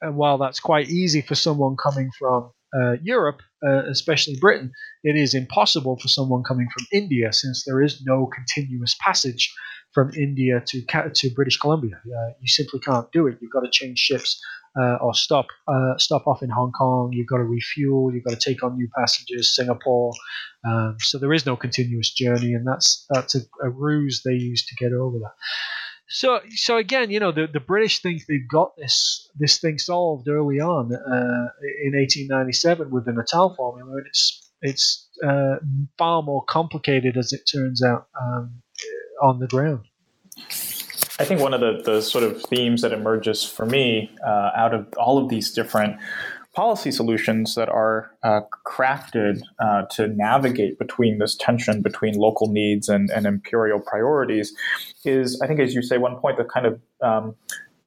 and while that's quite easy for someone coming from uh, Europe, uh, especially Britain, it is impossible for someone coming from India since there is no continuous passage from India to to British Columbia. Uh, you simply can't do it. You've got to change ships uh, or stop uh, stop off in Hong Kong. You've got to refuel. You've got to take on new passengers. Singapore. Um, so there is no continuous journey, and that's that's a, a, ruse they use to get over that. So so again, you know, the, the British think they've got this this thing solved early on uh, in 1897 with the Natal formula, and it's it's uh, far more complicated as it turns out um, on the ground. I think one of the, the sort of themes that emerges for me uh, out of all of these different policy solutions that are uh, crafted uh, to navigate between this tension between local needs and, and imperial priorities is, I think, as you say, one point, the kind of um,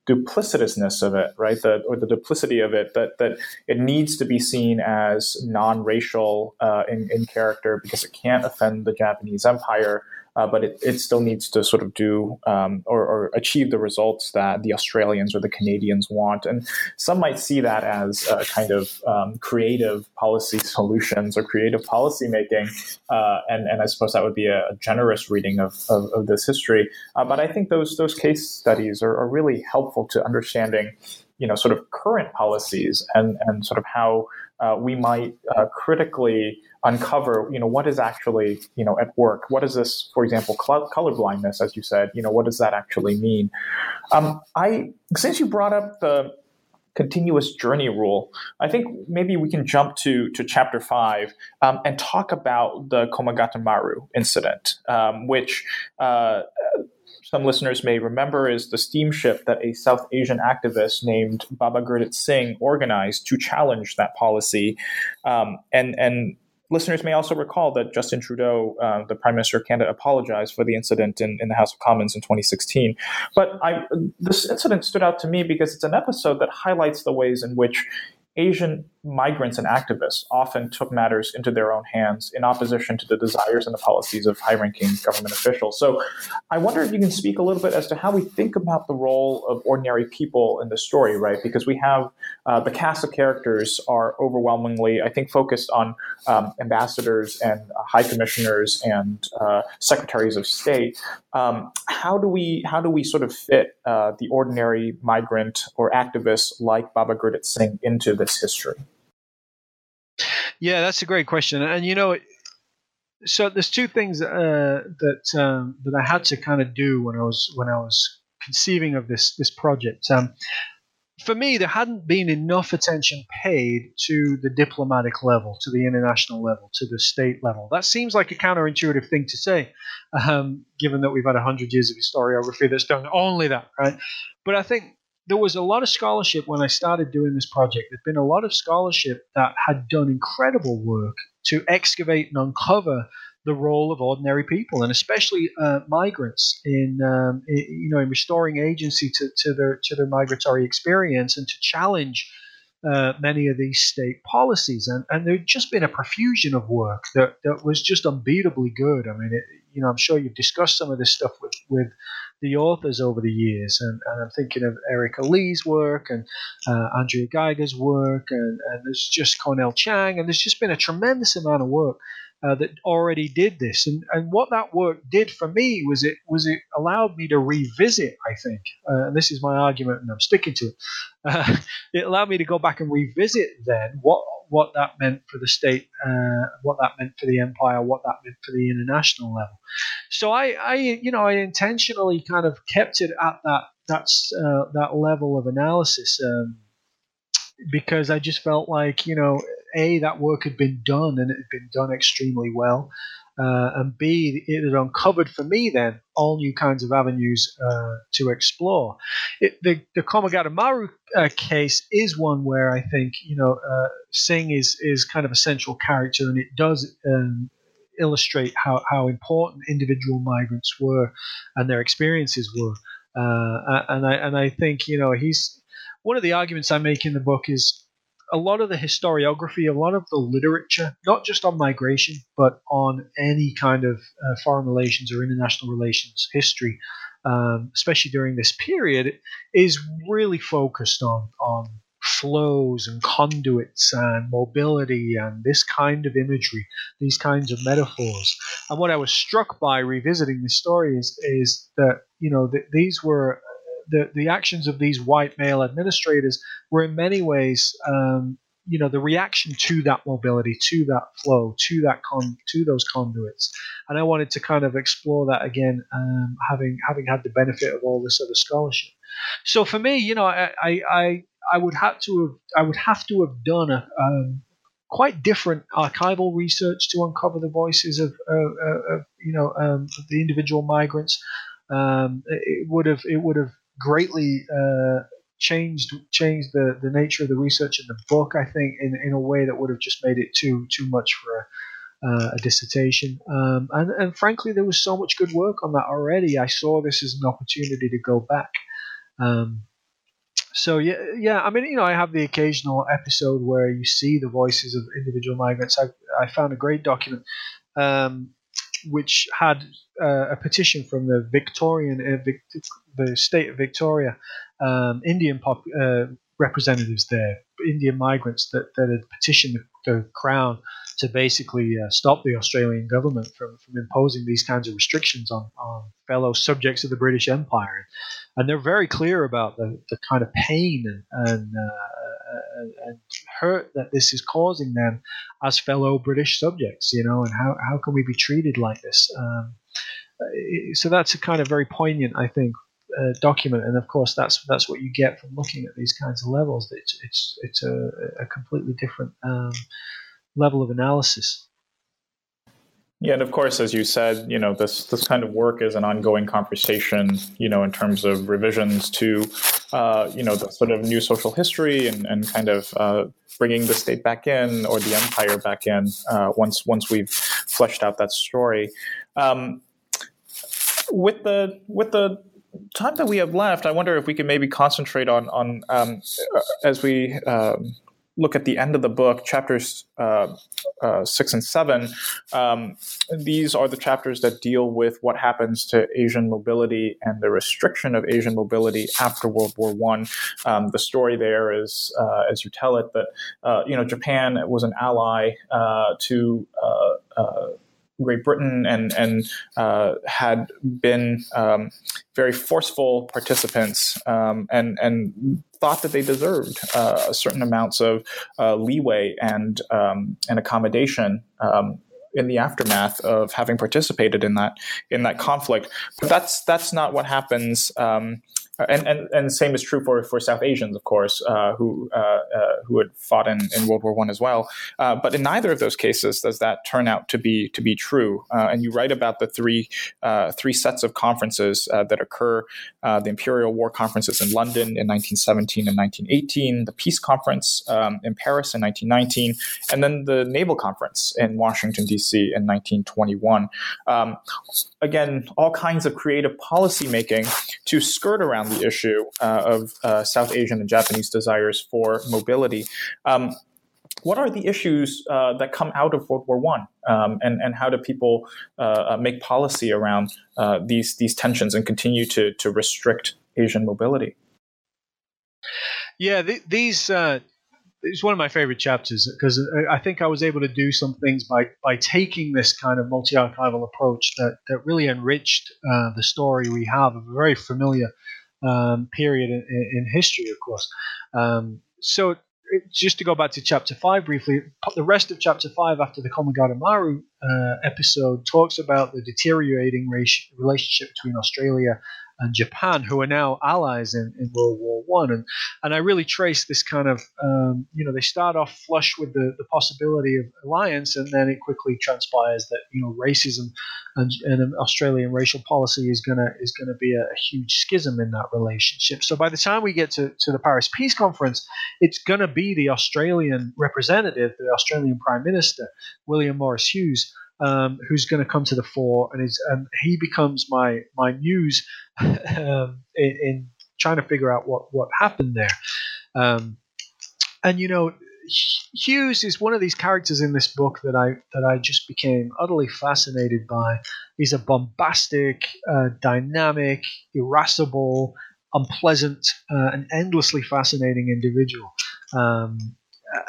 duplicitousness of it, right? The, or the duplicity of it, that, that it needs to be seen as non racial uh, in, in character because it can't offend the Japanese empire uh, but it, it still needs to sort of do um, or, or, achieve the results that the Australians or the Canadians want. And some might see that as a kind of um, creative policy (laughs) solutions or creative policy making. Uh, and, and I suppose that would be a, a generous reading of, of, of this history. Uh, but I think those, those case studies are, are really helpful to understanding you know sort of current policies and and sort of how uh, we might uh, critically uncover you know what is actually you know at work? What is this for example color blindness as you said you know what does that actually mean? Um, i since you brought up the continuous journey rule i think maybe we can jump to to chapter five um, and talk about the komagata maru incident um, which uh, some listeners may remember is the steamship that a South Asian activist named Baba Gurdit Singh organized to challenge that policy. Um, and, and listeners may also recall that Justin Trudeau, uh, the Prime Minister of Canada, apologized for the incident in, in the House of Commons in 2016. But I, this incident stood out to me because it's an episode that highlights the ways in which Asian migrants and activists often took matters into their own hands in opposition to the desires and the policies of high ranking government officials. So I wonder if you can speak a little bit as to how we think about the role of ordinary people in the story, right? Because we have uh, the cast of characters are overwhelmingly, I think, focused on um, ambassadors and uh, high commissioners and uh, secretaries of state. Um, how do we how do we sort of fit uh, the ordinary migrant or activist like Baba Gurdit Singh into this history? Yeah, that's a great question, and you know, so there's two things uh, that um, that I had to kind of do when I was when I was conceiving of this this project. Um, for me, there hadn't been enough attention paid to the diplomatic level, to the international level, to the state level. That seems like a counterintuitive thing to say, um, given that we've had 100 years of historiography that's done only that, right? But I think there was a lot of scholarship when I started doing this project. There's been a lot of scholarship that had done incredible work to excavate and uncover the role of ordinary people, and especially uh, migrants, in, um, in, you know in restoring agency to, to their to their migratory experience and to challenge uh, many of these state policies. And and there'd just been a profusion of work that, that was just unbeatably good. I mean, it, you know, I'm sure you've discussed some of this stuff with with the authors over the years, and, and I'm thinking of Erika Lee's work and uh, Andrea Geiger's work, and, and there's just Kornel Chang, and there's just been a tremendous amount of work uh, that already did this. And, and what that work did for me was it was it allowed me to revisit. I think, uh, and this is my argument, and I'm sticking to it. (laughs) Uh, it allowed me to go back and revisit then what what that meant for the state, uh, what that meant for the empire, what that meant for the international level. So I, I you know, I intentionally kind of kept it at that that's uh, that level of analysis. Um, because I just felt like, you know, A, that work had been done and it had been done extremely well. Uh, and B, it had uncovered for me then all new kinds of avenues uh, to explore. It, the the Komagata Maru uh, case is one where I think you know uh, Singh is is kind of a central character, and it does um, illustrate how, how important individual migrants were and their experiences were. Uh, and I and I think you know he's one of the arguments I make in the book is a lot of the historiography, a lot of the literature, not just on migration, but on any kind of uh, foreign relations or international relations history, um, especially during this period, is really focused on on flows and conduits and mobility and this kind of imagery, these kinds of metaphors. And what I was struck by revisiting this story is, is that you know that these were the, the actions of these white male administrators were in many ways, um, you know, the reaction to that mobility, to that flow, to that con, to those conduits. And I wanted to kind of explore that again, um, having having had the benefit of all this other scholarship. So for me, you know, I I, I would have to have I would have to have done a um, quite different archival research to uncover the voices of, uh, uh, of you know um, the individual migrants. Um, it would have it would have greatly uh, changed changed the, the nature of the research in the book. I think in, in a way that would have just made it too too much for a, uh, a dissertation. Um, and and frankly, there was so much good work on that already. I saw this as an opportunity to go back. Um, so yeah, yeah. I mean, you know, I have the occasional episode where you see the voices of individual migrants. I I found a great document um, which had uh, a petition from the Victorian, uh, Vic, the state of Victoria, um, Indian pop, uh, representatives there, Indian migrants that, that had petitioned the, Crown to basically uh, stop the Australian government from, from imposing these kinds of restrictions on, on fellow subjects of the British Empire. And they're very clear about the, the kind of pain and, and, uh, and hurt that this is causing them as fellow British subjects, you know, and how, how can we be treated like this? Um, so that's a kind of very poignant, I think, document, and of course that's that's what you get from looking at these kinds of levels. It's it's it's a, a completely different um, level of analysis. Yeah, and of course, as you said, you know this this kind of work is an ongoing conversation. You know, in terms of revisions to, uh, you know, the sort of new social history and, and kind of uh, bringing the state back in or the empire back in uh, once once we've fleshed out that story. Um, with the with the time that we have left, I wonder if we can maybe concentrate on on um, as we um, look at the end of the book, chapters uh, uh, six and seven. Um, these are the chapters that deal with what happens to Asian mobility and the restriction of Asian mobility after World War One. Um, the story there is, uh, as you tell it, that uh, you know Japan was an ally uh, to uh, Great Britain and and uh, had been um, very forceful participants um, and and thought that they deserved uh, certain amounts of uh, leeway and um, and accommodation um, in the aftermath of having participated in that in that conflict. But that's that's not what happens um, and, and and same is true for, for South Asians, of course, uh, who uh, uh, who had fought in, in World War One as well. Uh, but in neither of those cases does that turn out to be to be true. Uh, and you write about the three three sets of conferences that occur: the Imperial War conferences in London in 1917 and 1918, the Peace Conference um, in Paris in 1919, and then the Naval Conference in Washington D.C. in 1921. Um, again, all kinds of creative policy making to skirt around around the issue uh, of uh, South Asian and Japanese desires for mobility. Um, what are the issues uh, that come out of World War One, um, and and how do people uh, uh, make policy around uh, these these tensions and continue to to restrict Asian mobility? Yeah, th- these it's one of my favorite chapters because I think I was able to do some things by by taking this kind of multi archival approach that that really enriched the story we have of a very familiar um, period in, in, history, of course. Um, so, just to go back to chapter five briefly, the rest of chapter five after the Komagata Maru uh, episode talks about the deteriorating relationship between Australia and Japan, who are now allies in, in World War One, and and I really trace this kind of um, you know they start off flush with the, the possibility of alliance, and then it quickly transpires that you know racism and, and Australian racial policy is gonna is gonna be a, a, huge schism in that relationship. So by the time we get to, to the Paris Peace Conference, it's gonna be the Australian representative, the Australian Prime Minister William Morris Hughes um, who's going to come to the fore, and, is and he becomes my my muse (laughs) um, in, in, trying to figure out what what happened there. Um, and you know, Hughes is one of these characters in this book that I that I just became utterly fascinated by. He's a bombastic, uh, dynamic, irascible, unpleasant, uh, and endlessly fascinating individual. Um,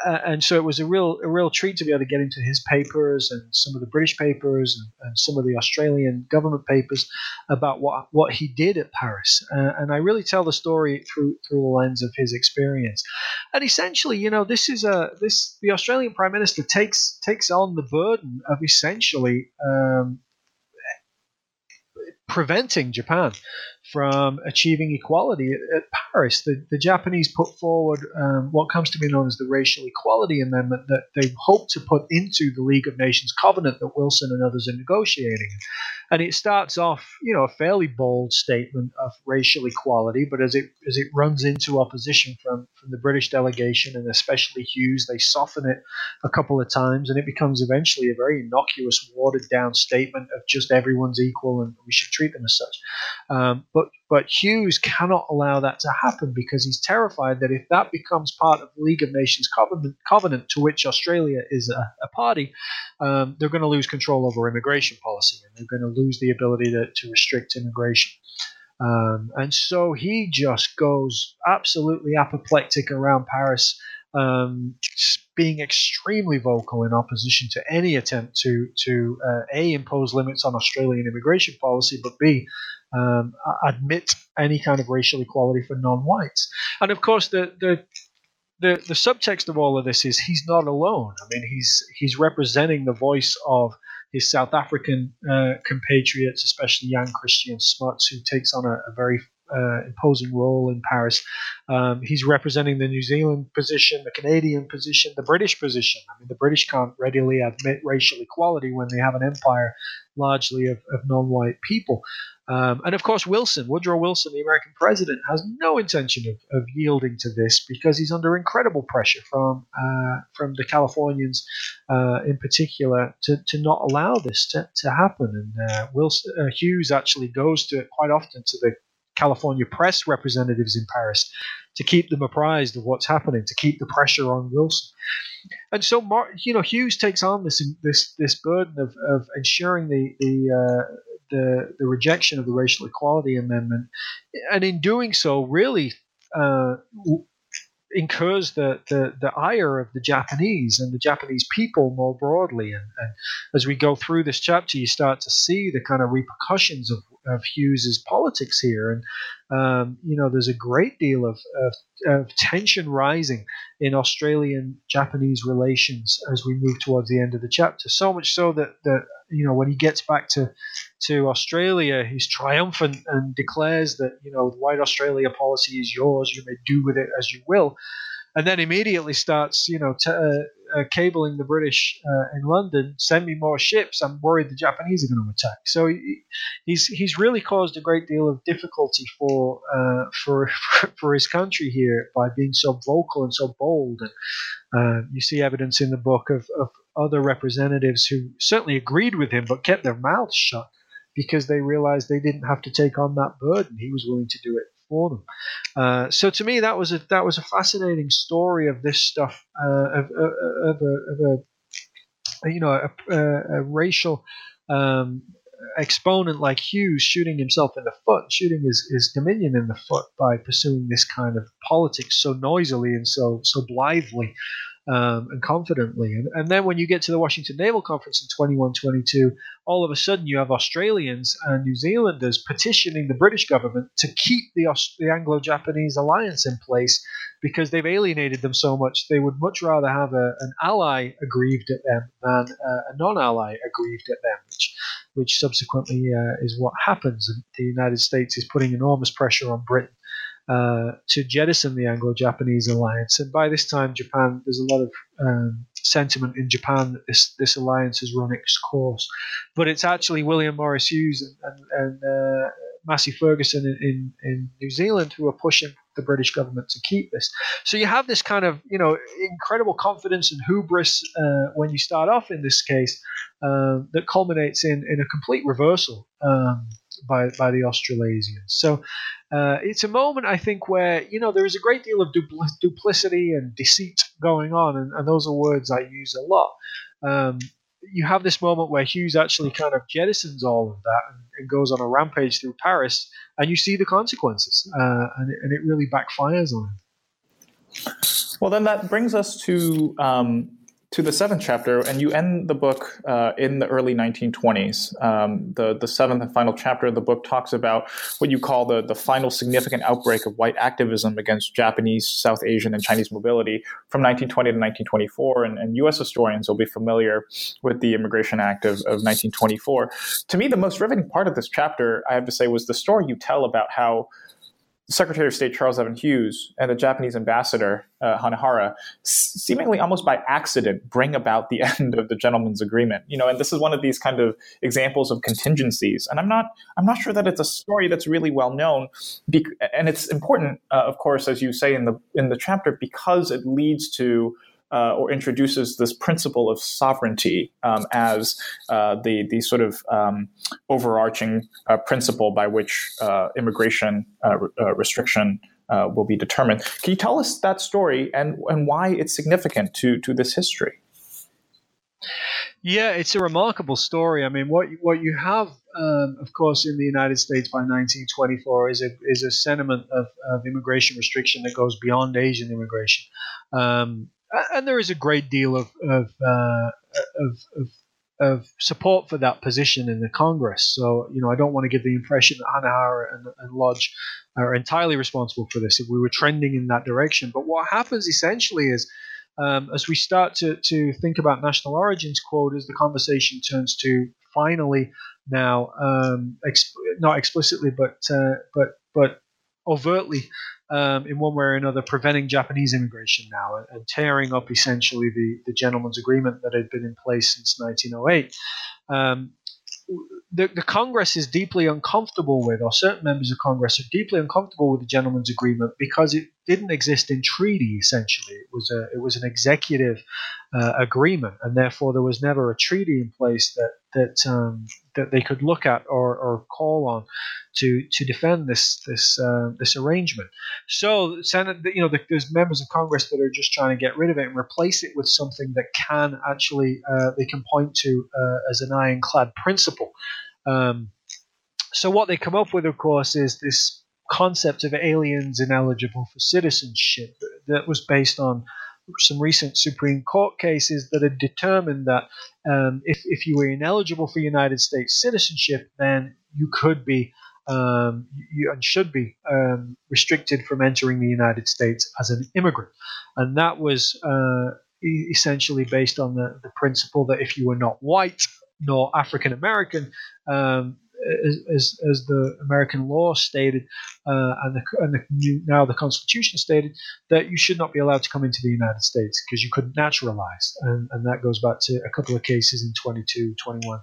and so it was a real a real treat to be able to get into his papers and some of the British papers and, and some of the Australian government papers about what what he did at Paris. Uh, and I really tell the story through through the lens of his experience. And essentially, you know, this is a this the Australian Prime Minister takes takes on the burden of essentially um, preventing Japan from achieving equality at, Paris. The, the, Japanese put forward um, what comes to be known as the Racial Equality Amendment that they hope to put into the League of Nations covenant that Wilson and others are negotiating. And it starts off, you know, a fairly bold statement of racial equality, but as it as it runs into opposition from, from the British delegation and especially Hughes, they soften it a couple of times, and it becomes eventually a very innocuous, watered down statement of just everyone's equal and we should treat them as such. Um, But but Hughes cannot allow that to happen because he's terrified that if that becomes part of the League of Nations covenant, covenant to which Australia is a, a party, um, they're going to lose control over immigration policy and they're going to lose the ability to, to restrict immigration. Um, and so he just goes absolutely apoplectic around Paris, um, being extremely vocal in opposition to any attempt to to uh, a impose limits on Australian immigration policy, but b um, admit any kind of racial equality for non-whites. And of course, the the the, the subtext of all of this is he's not alone. I mean, he's he's representing the voice of his South African uh, compatriots, especially Jan Christiaan Smuts, who takes on a, a very uh, imposing role in Paris. Um, he's representing the New Zealand position, the Canadian position, the British position. I mean, the British can't readily admit racial equality when they have an empire largely of, of non white people. Um, and of course, Wilson, Woodrow Wilson, the American president, has no intention of, of yielding to this because he's under incredible pressure from uh, from the Californians, uh, in particular, to, to not allow this to, to happen. And uh, Wilson, uh, Hughes actually goes to it quite often to the California press representatives in Paris to keep them apprised of what's happening, to keep the pressure on Wilson. And so, you know, Hughes takes on this this this burden of, of ensuring the the uh, the, the rejection of the racial equality amendment, and in doing so, really uh, incurs the, the, the ire of the Japanese and the Japanese people more broadly. And, and, as we go through this chapter, you start to see the kind of repercussions of, of Hughes's politics here. And um, you know, there's a great deal of, of, of tension rising in Australian Japanese relations as we move towards the end of the chapter. So much so that, that you know, when he gets back to, to Australia, he's triumphant and declares that, you know, the white Australia policy is yours, you may do with it as you will. And then immediately starts, you know, t- uh, uh, cabling the British uh, in London, send me more ships. I'm worried the Japanese are going to attack. So he, he's he's really caused a great deal of difficulty for uh, (laughs) for for his country here by being so vocal and so bold. And uh, you see evidence in the book of, of other representatives who certainly agreed with him but kept their mouths shut because they realized they didn't have to take on that burden. He was willing to do it for them. Uh, so to me, that was a that was a fascinating story of this stuff uh, of, of, of, a, of, a, you know a, a racial um, exponent like Hughes shooting himself in the foot, shooting his, his dominion in the foot by pursuing this kind of politics so noisily and so so blithely um, and confidently. And, and, then when you get to the Washington Naval Conference in 2122, all of a sudden you have Australians and New Zealanders petitioning the British government to keep the, the Anglo Japanese alliance in place because they've alienated them so much. They would much rather have a, an ally aggrieved at them than uh, a non ally aggrieved at them, which, which subsequently uh, is what happens. And the United States is putting enormous pressure on Britain uh, to jettison the Anglo-Japanese alliance. And by this time, Japan there's a lot of um, sentiment in Japan that this this alliance has run its course. But it's actually William Morris Hughes and, and, and uh, Massey Ferguson in, in, in New Zealand who are pushing the British government to keep this. So you have this kind of you know incredible confidence and hubris uh, when you start off in this case uh, that culminates in in a complete reversal. Um, by by the Australasians. So uh, it's a moment I think where you know there is a great deal of dupl- duplicity and deceit going on, and, and, those are words I use a lot. Um, you have this moment where Hughes actually kind of jettisons all of that and, and goes on a rampage through Paris, and you see the consequences, uh, and, it, and it really backfires on him. Well, then that brings us to um, to the seventh chapter, and you end the book uh, in the early 1920s. Um, the the seventh and final chapter of the book talks about what you call the the final significant outbreak of white activism against Japanese, South Asian, and Chinese mobility from 1920 to 1924. And, and U.S. historians will be familiar with the Immigration Act of, of 1924. To me, the most riveting part of this chapter, I have to say, was the story you tell about how Secretary of State Charles Evan Hughes and the Japanese ambassador uh, Hanihara, seemingly almost by accident, bring about the (laughs) end of the gentleman's agreement. You know, and this is one of these kind of examples of contingencies. And I'm not, I'm not sure that it's a story that's really well known, and it's important, uh, of course, as you say in the in the chapter, because it leads to uh, or introduces this principle of sovereignty um, as uh, the the sort of um, overarching uh, principle by which uh, immigration uh, re- restriction will be determined. Can you tell us that story and and why it's significant to to this history? Yeah, it's a remarkable story. I mean, what what you have, um, of course, in the United States by 1924 is a is a sentiment of, of immigration restriction that goes beyond Asian immigration, um, and there is a great deal of of, uh, of, of of support for that position in the Congress. So, you know, I don't want to give the impression that Hanihara and, and Lodge are entirely responsible for this if we were trending in that direction. But what happens essentially is um, as we start to, to think about national origins quotas, the conversation turns to finally now, um, exp- not explicitly, but uh, but but overtly, um, in one way or another, preventing Japanese immigration now and, tearing up essentially the, the gentleman's agreement that had been in place since 1908. Um, the, the Congress is deeply uncomfortable with, or certain members of Congress are deeply uncomfortable with the gentleman's agreement because it didn't exist in treaty. Essentially, it was a it was an executive uh, agreement, and therefore there was never a treaty in place that that um, that they could look at or, or call on to to defend this this uh, this arrangement. So, Senate, you know, the, there's members of Congress that are just trying to get rid of it and replace it with something that can actually uh, they can point to uh, as an ironclad principle. Um, so, what they come up with, of course, is this concept of aliens ineligible for citizenship that was based on some recent Supreme Court cases that had determined that um, if, if you were ineligible for United States citizenship, then you could be um, you, and should be um, restricted from entering the United States as an immigrant. And that was uh, essentially based on the, the principle that if you were not white nor African American, um, as, as, the American law stated, uh, and, the, and the now the Constitution stated, that you should not be allowed to come into the United States because you couldn't naturalize. And, and that goes back to a couple of cases in 22, 21.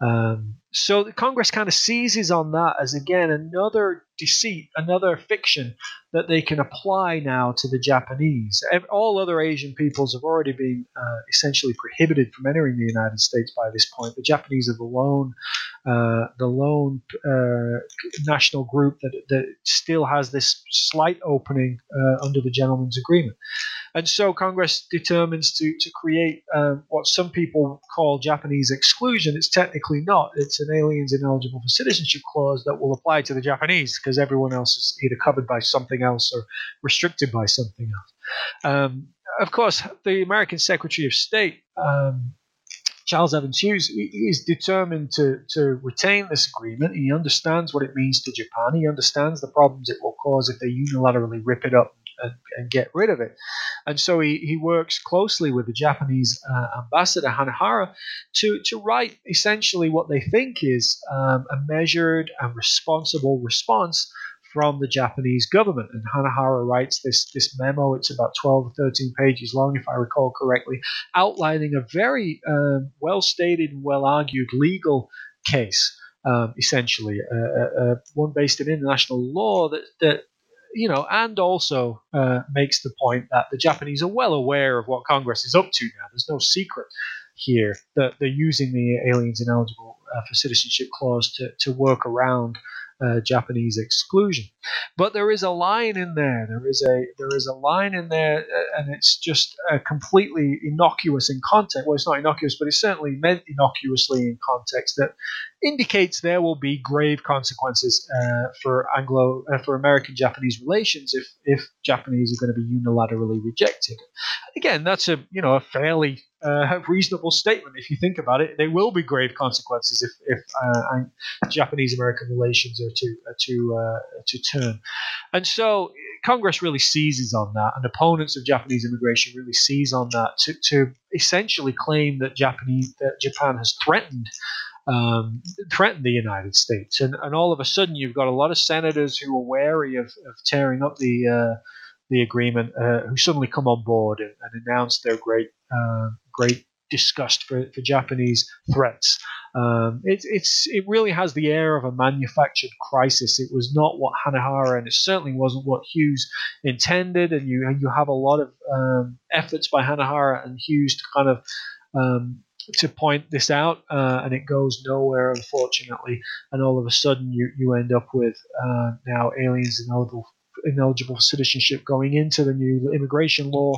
Um, so the Congress kind of seizes on that as again another deceit, another fiction that they can apply now to the Japanese. All other Asian peoples have already been uh, essentially prohibited from entering the United States by this point. The Japanese are the lone, uh, the lone uh, national group that, that still has this slight opening uh, under the Gentleman's Agreement. And so Congress determines to, to create um, what some people call Japanese exclusion. It's technically not. It's an aliens ineligible for citizenship clause that will apply to the Japanese because everyone else is either covered by something else or restricted by something else. Um, of course, the American Secretary of State, um, Charles Evans Hughes, is determined to, to retain this agreement. He understands what it means to Japan. He understands the problems it will cause if they unilaterally rip it up and, and get rid of it. And so he, he works closely with the Japanese uh, ambassador Hanihara to, to write essentially what they think is um, a measured and responsible response from the Japanese government. And Hanihara writes this, this memo, it's about 12 or 13 pages long, if I recall correctly, outlining a very um, well stated and well argued legal case. Um, essentially, uh, uh, uh, one based in international law that, that you know, and also uh, makes the point that the Japanese are well aware of what Congress is up to now. There's no secret here that they're using the aliens ineligible uh, for citizenship clause to, to work around uh, Japanese exclusion. But there is a line in there. There is a there is a line in there, uh, and it's just uh, completely innocuous in context. Well, it's not innocuous, but it's certainly meant innocuously in context that indicates there will be grave consequences uh, for Anglo for American Japanese relations if if Japanese are going to be unilaterally rejected. Again, that's a you know a fairly uh, (laughs) reasonable statement if you think about it. There will be grave consequences if if uh, Japanese American relations are to to uh, to turn, and so Congress really seizes on that, and opponents of Japanese immigration really seize on that to, to essentially claim that Japanese that Japan has threatened um, threaten the United States. And, and all of a sudden, you've got a lot of senators who are wary of, of tearing up the uh, the agreement, uh, who suddenly come on board and, and announce their great uh, great disgust for, for Japanese threats Um, it, it's it really has the air of a manufactured crisis. It was not what Hanihara, and it certainly wasn't what Hughes intended. And you you have a lot of um, efforts by Hanihara and Hughes to kind of um, to point this out, uh, and it goes nowhere, unfortunately. And all of a sudden, you, you end up with uh, now aliens ineligible, ineligible citizenship going into the new immigration law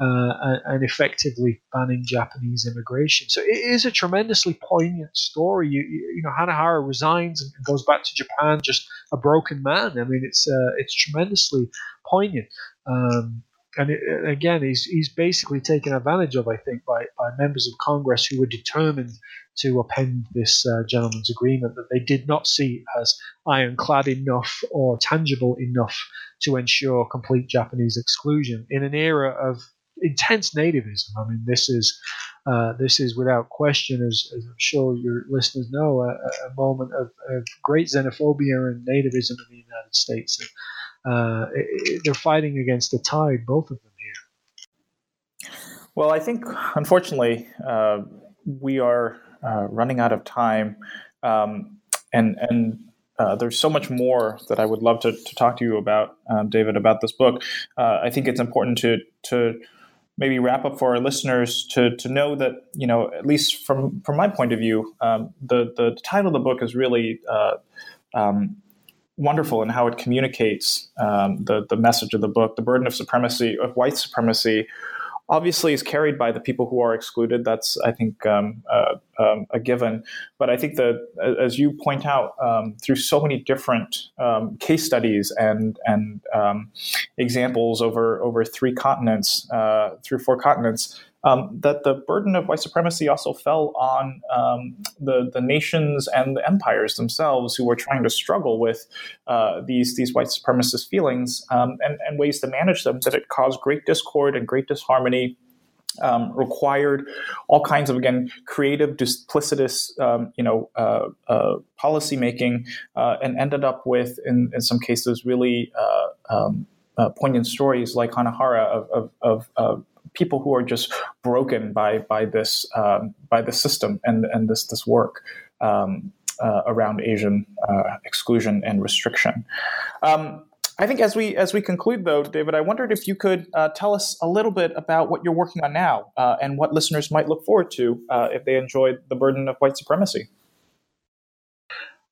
uh, and, effectively banning Japanese immigration. So it is a tremendously poignant story. You, you, you know, Hanihara resigns and goes back to Japan just a broken man. I mean, it's uh, it's tremendously poignant. Um, and it, again, he's he's basically taken advantage of, I think, by, by members of Congress who were determined to append this uh, gentleman's agreement that they did not see as ironclad enough or tangible enough to ensure complete Japanese exclusion in an era of intense nativism. I mean, this is uh, this is without question, as, as, I'm sure your listeners know, a, a moment of, of, great xenophobia and nativism in the United States. And, uh, it, they're fighting against the tide, both of them here. Well, I think unfortunately uh, we are uh, running out of time, um, and and uh, there's so much more that I would love to, to talk to you about, um, David, about this book. Uh, I think it's important to to maybe wrap up for our listeners to to know that you know at least from from my point of view, um, the the title of the book is really. Uh, um, wonderful in how it communicates um, the the message of the book. The burden of supremacy of white supremacy obviously is carried by the people who are excluded. That's I think um, uh, um, a given. But I think that as you point out, um, through so many different um, case studies and and um, examples over over three continents, uh, through four continents, um, that the burden of white supremacy also fell on um, the the nations and the empires themselves who were trying to struggle with uh, these these white supremacist feelings um, and, and ways to manage them. That it caused great discord and great disharmony. Um, required all kinds of again creative, duplicitous, um, you know, uh, uh, policy making, uh, and ended up with, in, in some cases, really uh, um, uh, poignant stories like Hanihara of, of, of people who are just broken by by this um, by the system and and this this work um, uh, around Asian uh, exclusion and restriction. Um, I think as we as we conclude, though, David, I wondered if you could uh, tell us a little bit about what you're working on now uh, and what listeners might look forward to uh, if they enjoyed the burden of white supremacy.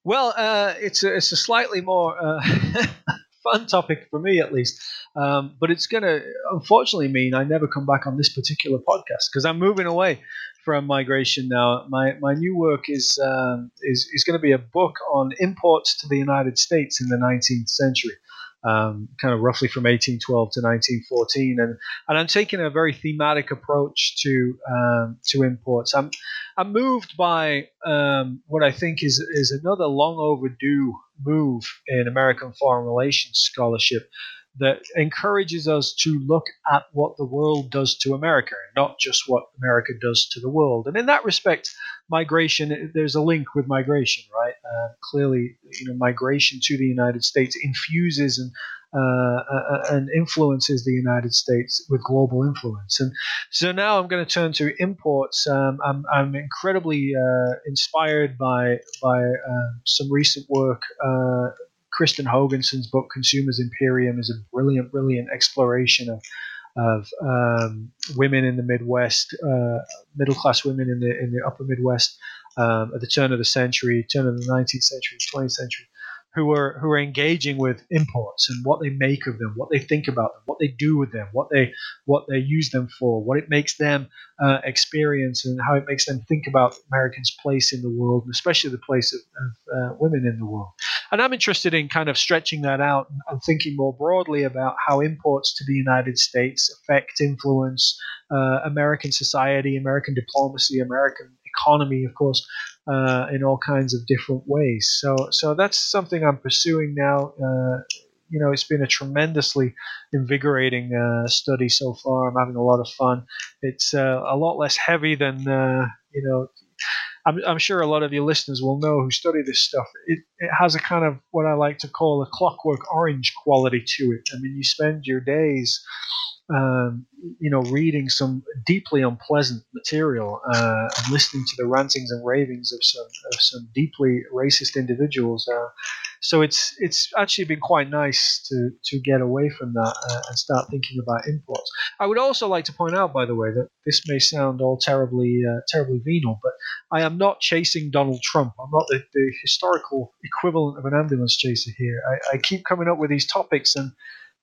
Well, uh, it's a, it's a slightly more (laughs) fun topic for me at least. Um, but it's going to unfortunately mean I never come back on this particular podcast because I'm moving away from migration now. My my new work is um, is is going to be a book on imports to the United States in the 19th century um, kind of roughly from 1812 to 1914, and and I'm taking a very thematic approach to um, to imports. I'm I'm moved by um, what I think is is another long overdue move in American foreign relations scholarship that encourages us to look at what the world does to America, not just what America does to the world. And in that respect, migration, there's a link with migration, right? Uh, clearly, you know, migration to the United States infuses and uh, uh, and influences the United States with global influence. And so now I'm going to turn to imports. Um, I'm, I'm, incredibly uh, inspired by by um, some recent work Kristin Hoganson's book Consumers Imperium is a brilliant, brilliant exploration of of um, women in the Midwest, uh, middle class women in the in the upper Midwest um, at the turn of the century, turn of the 19th century, 20th century, who are who are engaging with imports and what they make of them, what they think about them, what they do with them, what they what they use them for, what it makes them uh, experience, and how it makes them think about Americans' place in the world, and especially the place of, of uh, women in the world. And I'm interested in kind of stretching that out and thinking more broadly about how imports to the United States affect, influence uh, American society, American diplomacy, American economy, of course, uh, in all kinds of different ways. So, so that's something I'm pursuing now. Uh, you know, it's been a tremendously invigorating uh, study so far. I'm having a lot of fun. It's uh, a lot less heavy than uh, you know. I'm, I'm, sure a lot of your listeners will know who study this stuff. It, it has a kind of what I like to call a clockwork orange quality to it. I mean, you spend your days um, you know, reading some deeply unpleasant material uh, and listening to the rantings and ravings of some of some deeply racist individuals. Uh, so it's it's actually been quite nice to to get away from that uh, and start thinking about imports. I would also like to point out, by the way, that this may sound all terribly uh, terribly venal, but I am not chasing Donald Trump. I'm not the, the historical equivalent of an ambulance chaser here. I, I keep coming up with these topics and.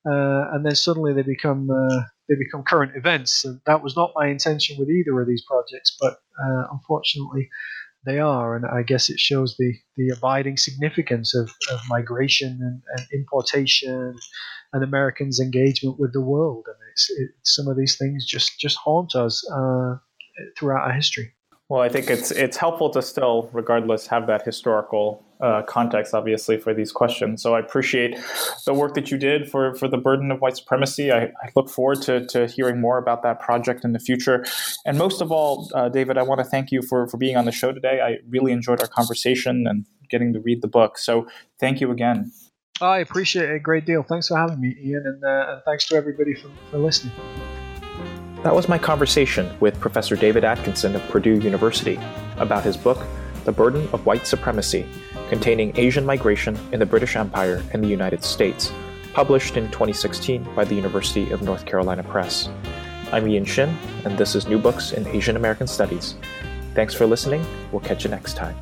Uh, and then suddenly they become uh, they become current events. And that was not my intention with either of these projects, but uh, unfortunately, they are, and I guess it shows the, the abiding significance of, of migration and, and importation and Americans' engagement with the world. And it's, it, some of these things just just haunt us uh, throughout our history. Well, I think it's it's helpful to still, regardless, have that historical uh, context, obviously, for these questions. So I appreciate the work that you did for, for the burden of white supremacy. I, I look forward to, to hearing more about that project in the future. And most of all, uh, David, I want to thank you for, for being on the show today. I really enjoyed our conversation and getting to read the book. So thank you again. I appreciate it a great deal. Thanks for having me, Ian, and, uh, and thanks to everybody for, for listening. That was my conversation with Professor David Atkinson of Purdue University about his book, The Burden of White Supremacy Containing Asian Migration in the British Empire and the United States, published in 2016 by the University of North Carolina Press. I'm Ian Shin, and this is New Books in Asian American Studies. Thanks for listening. We'll catch you next time.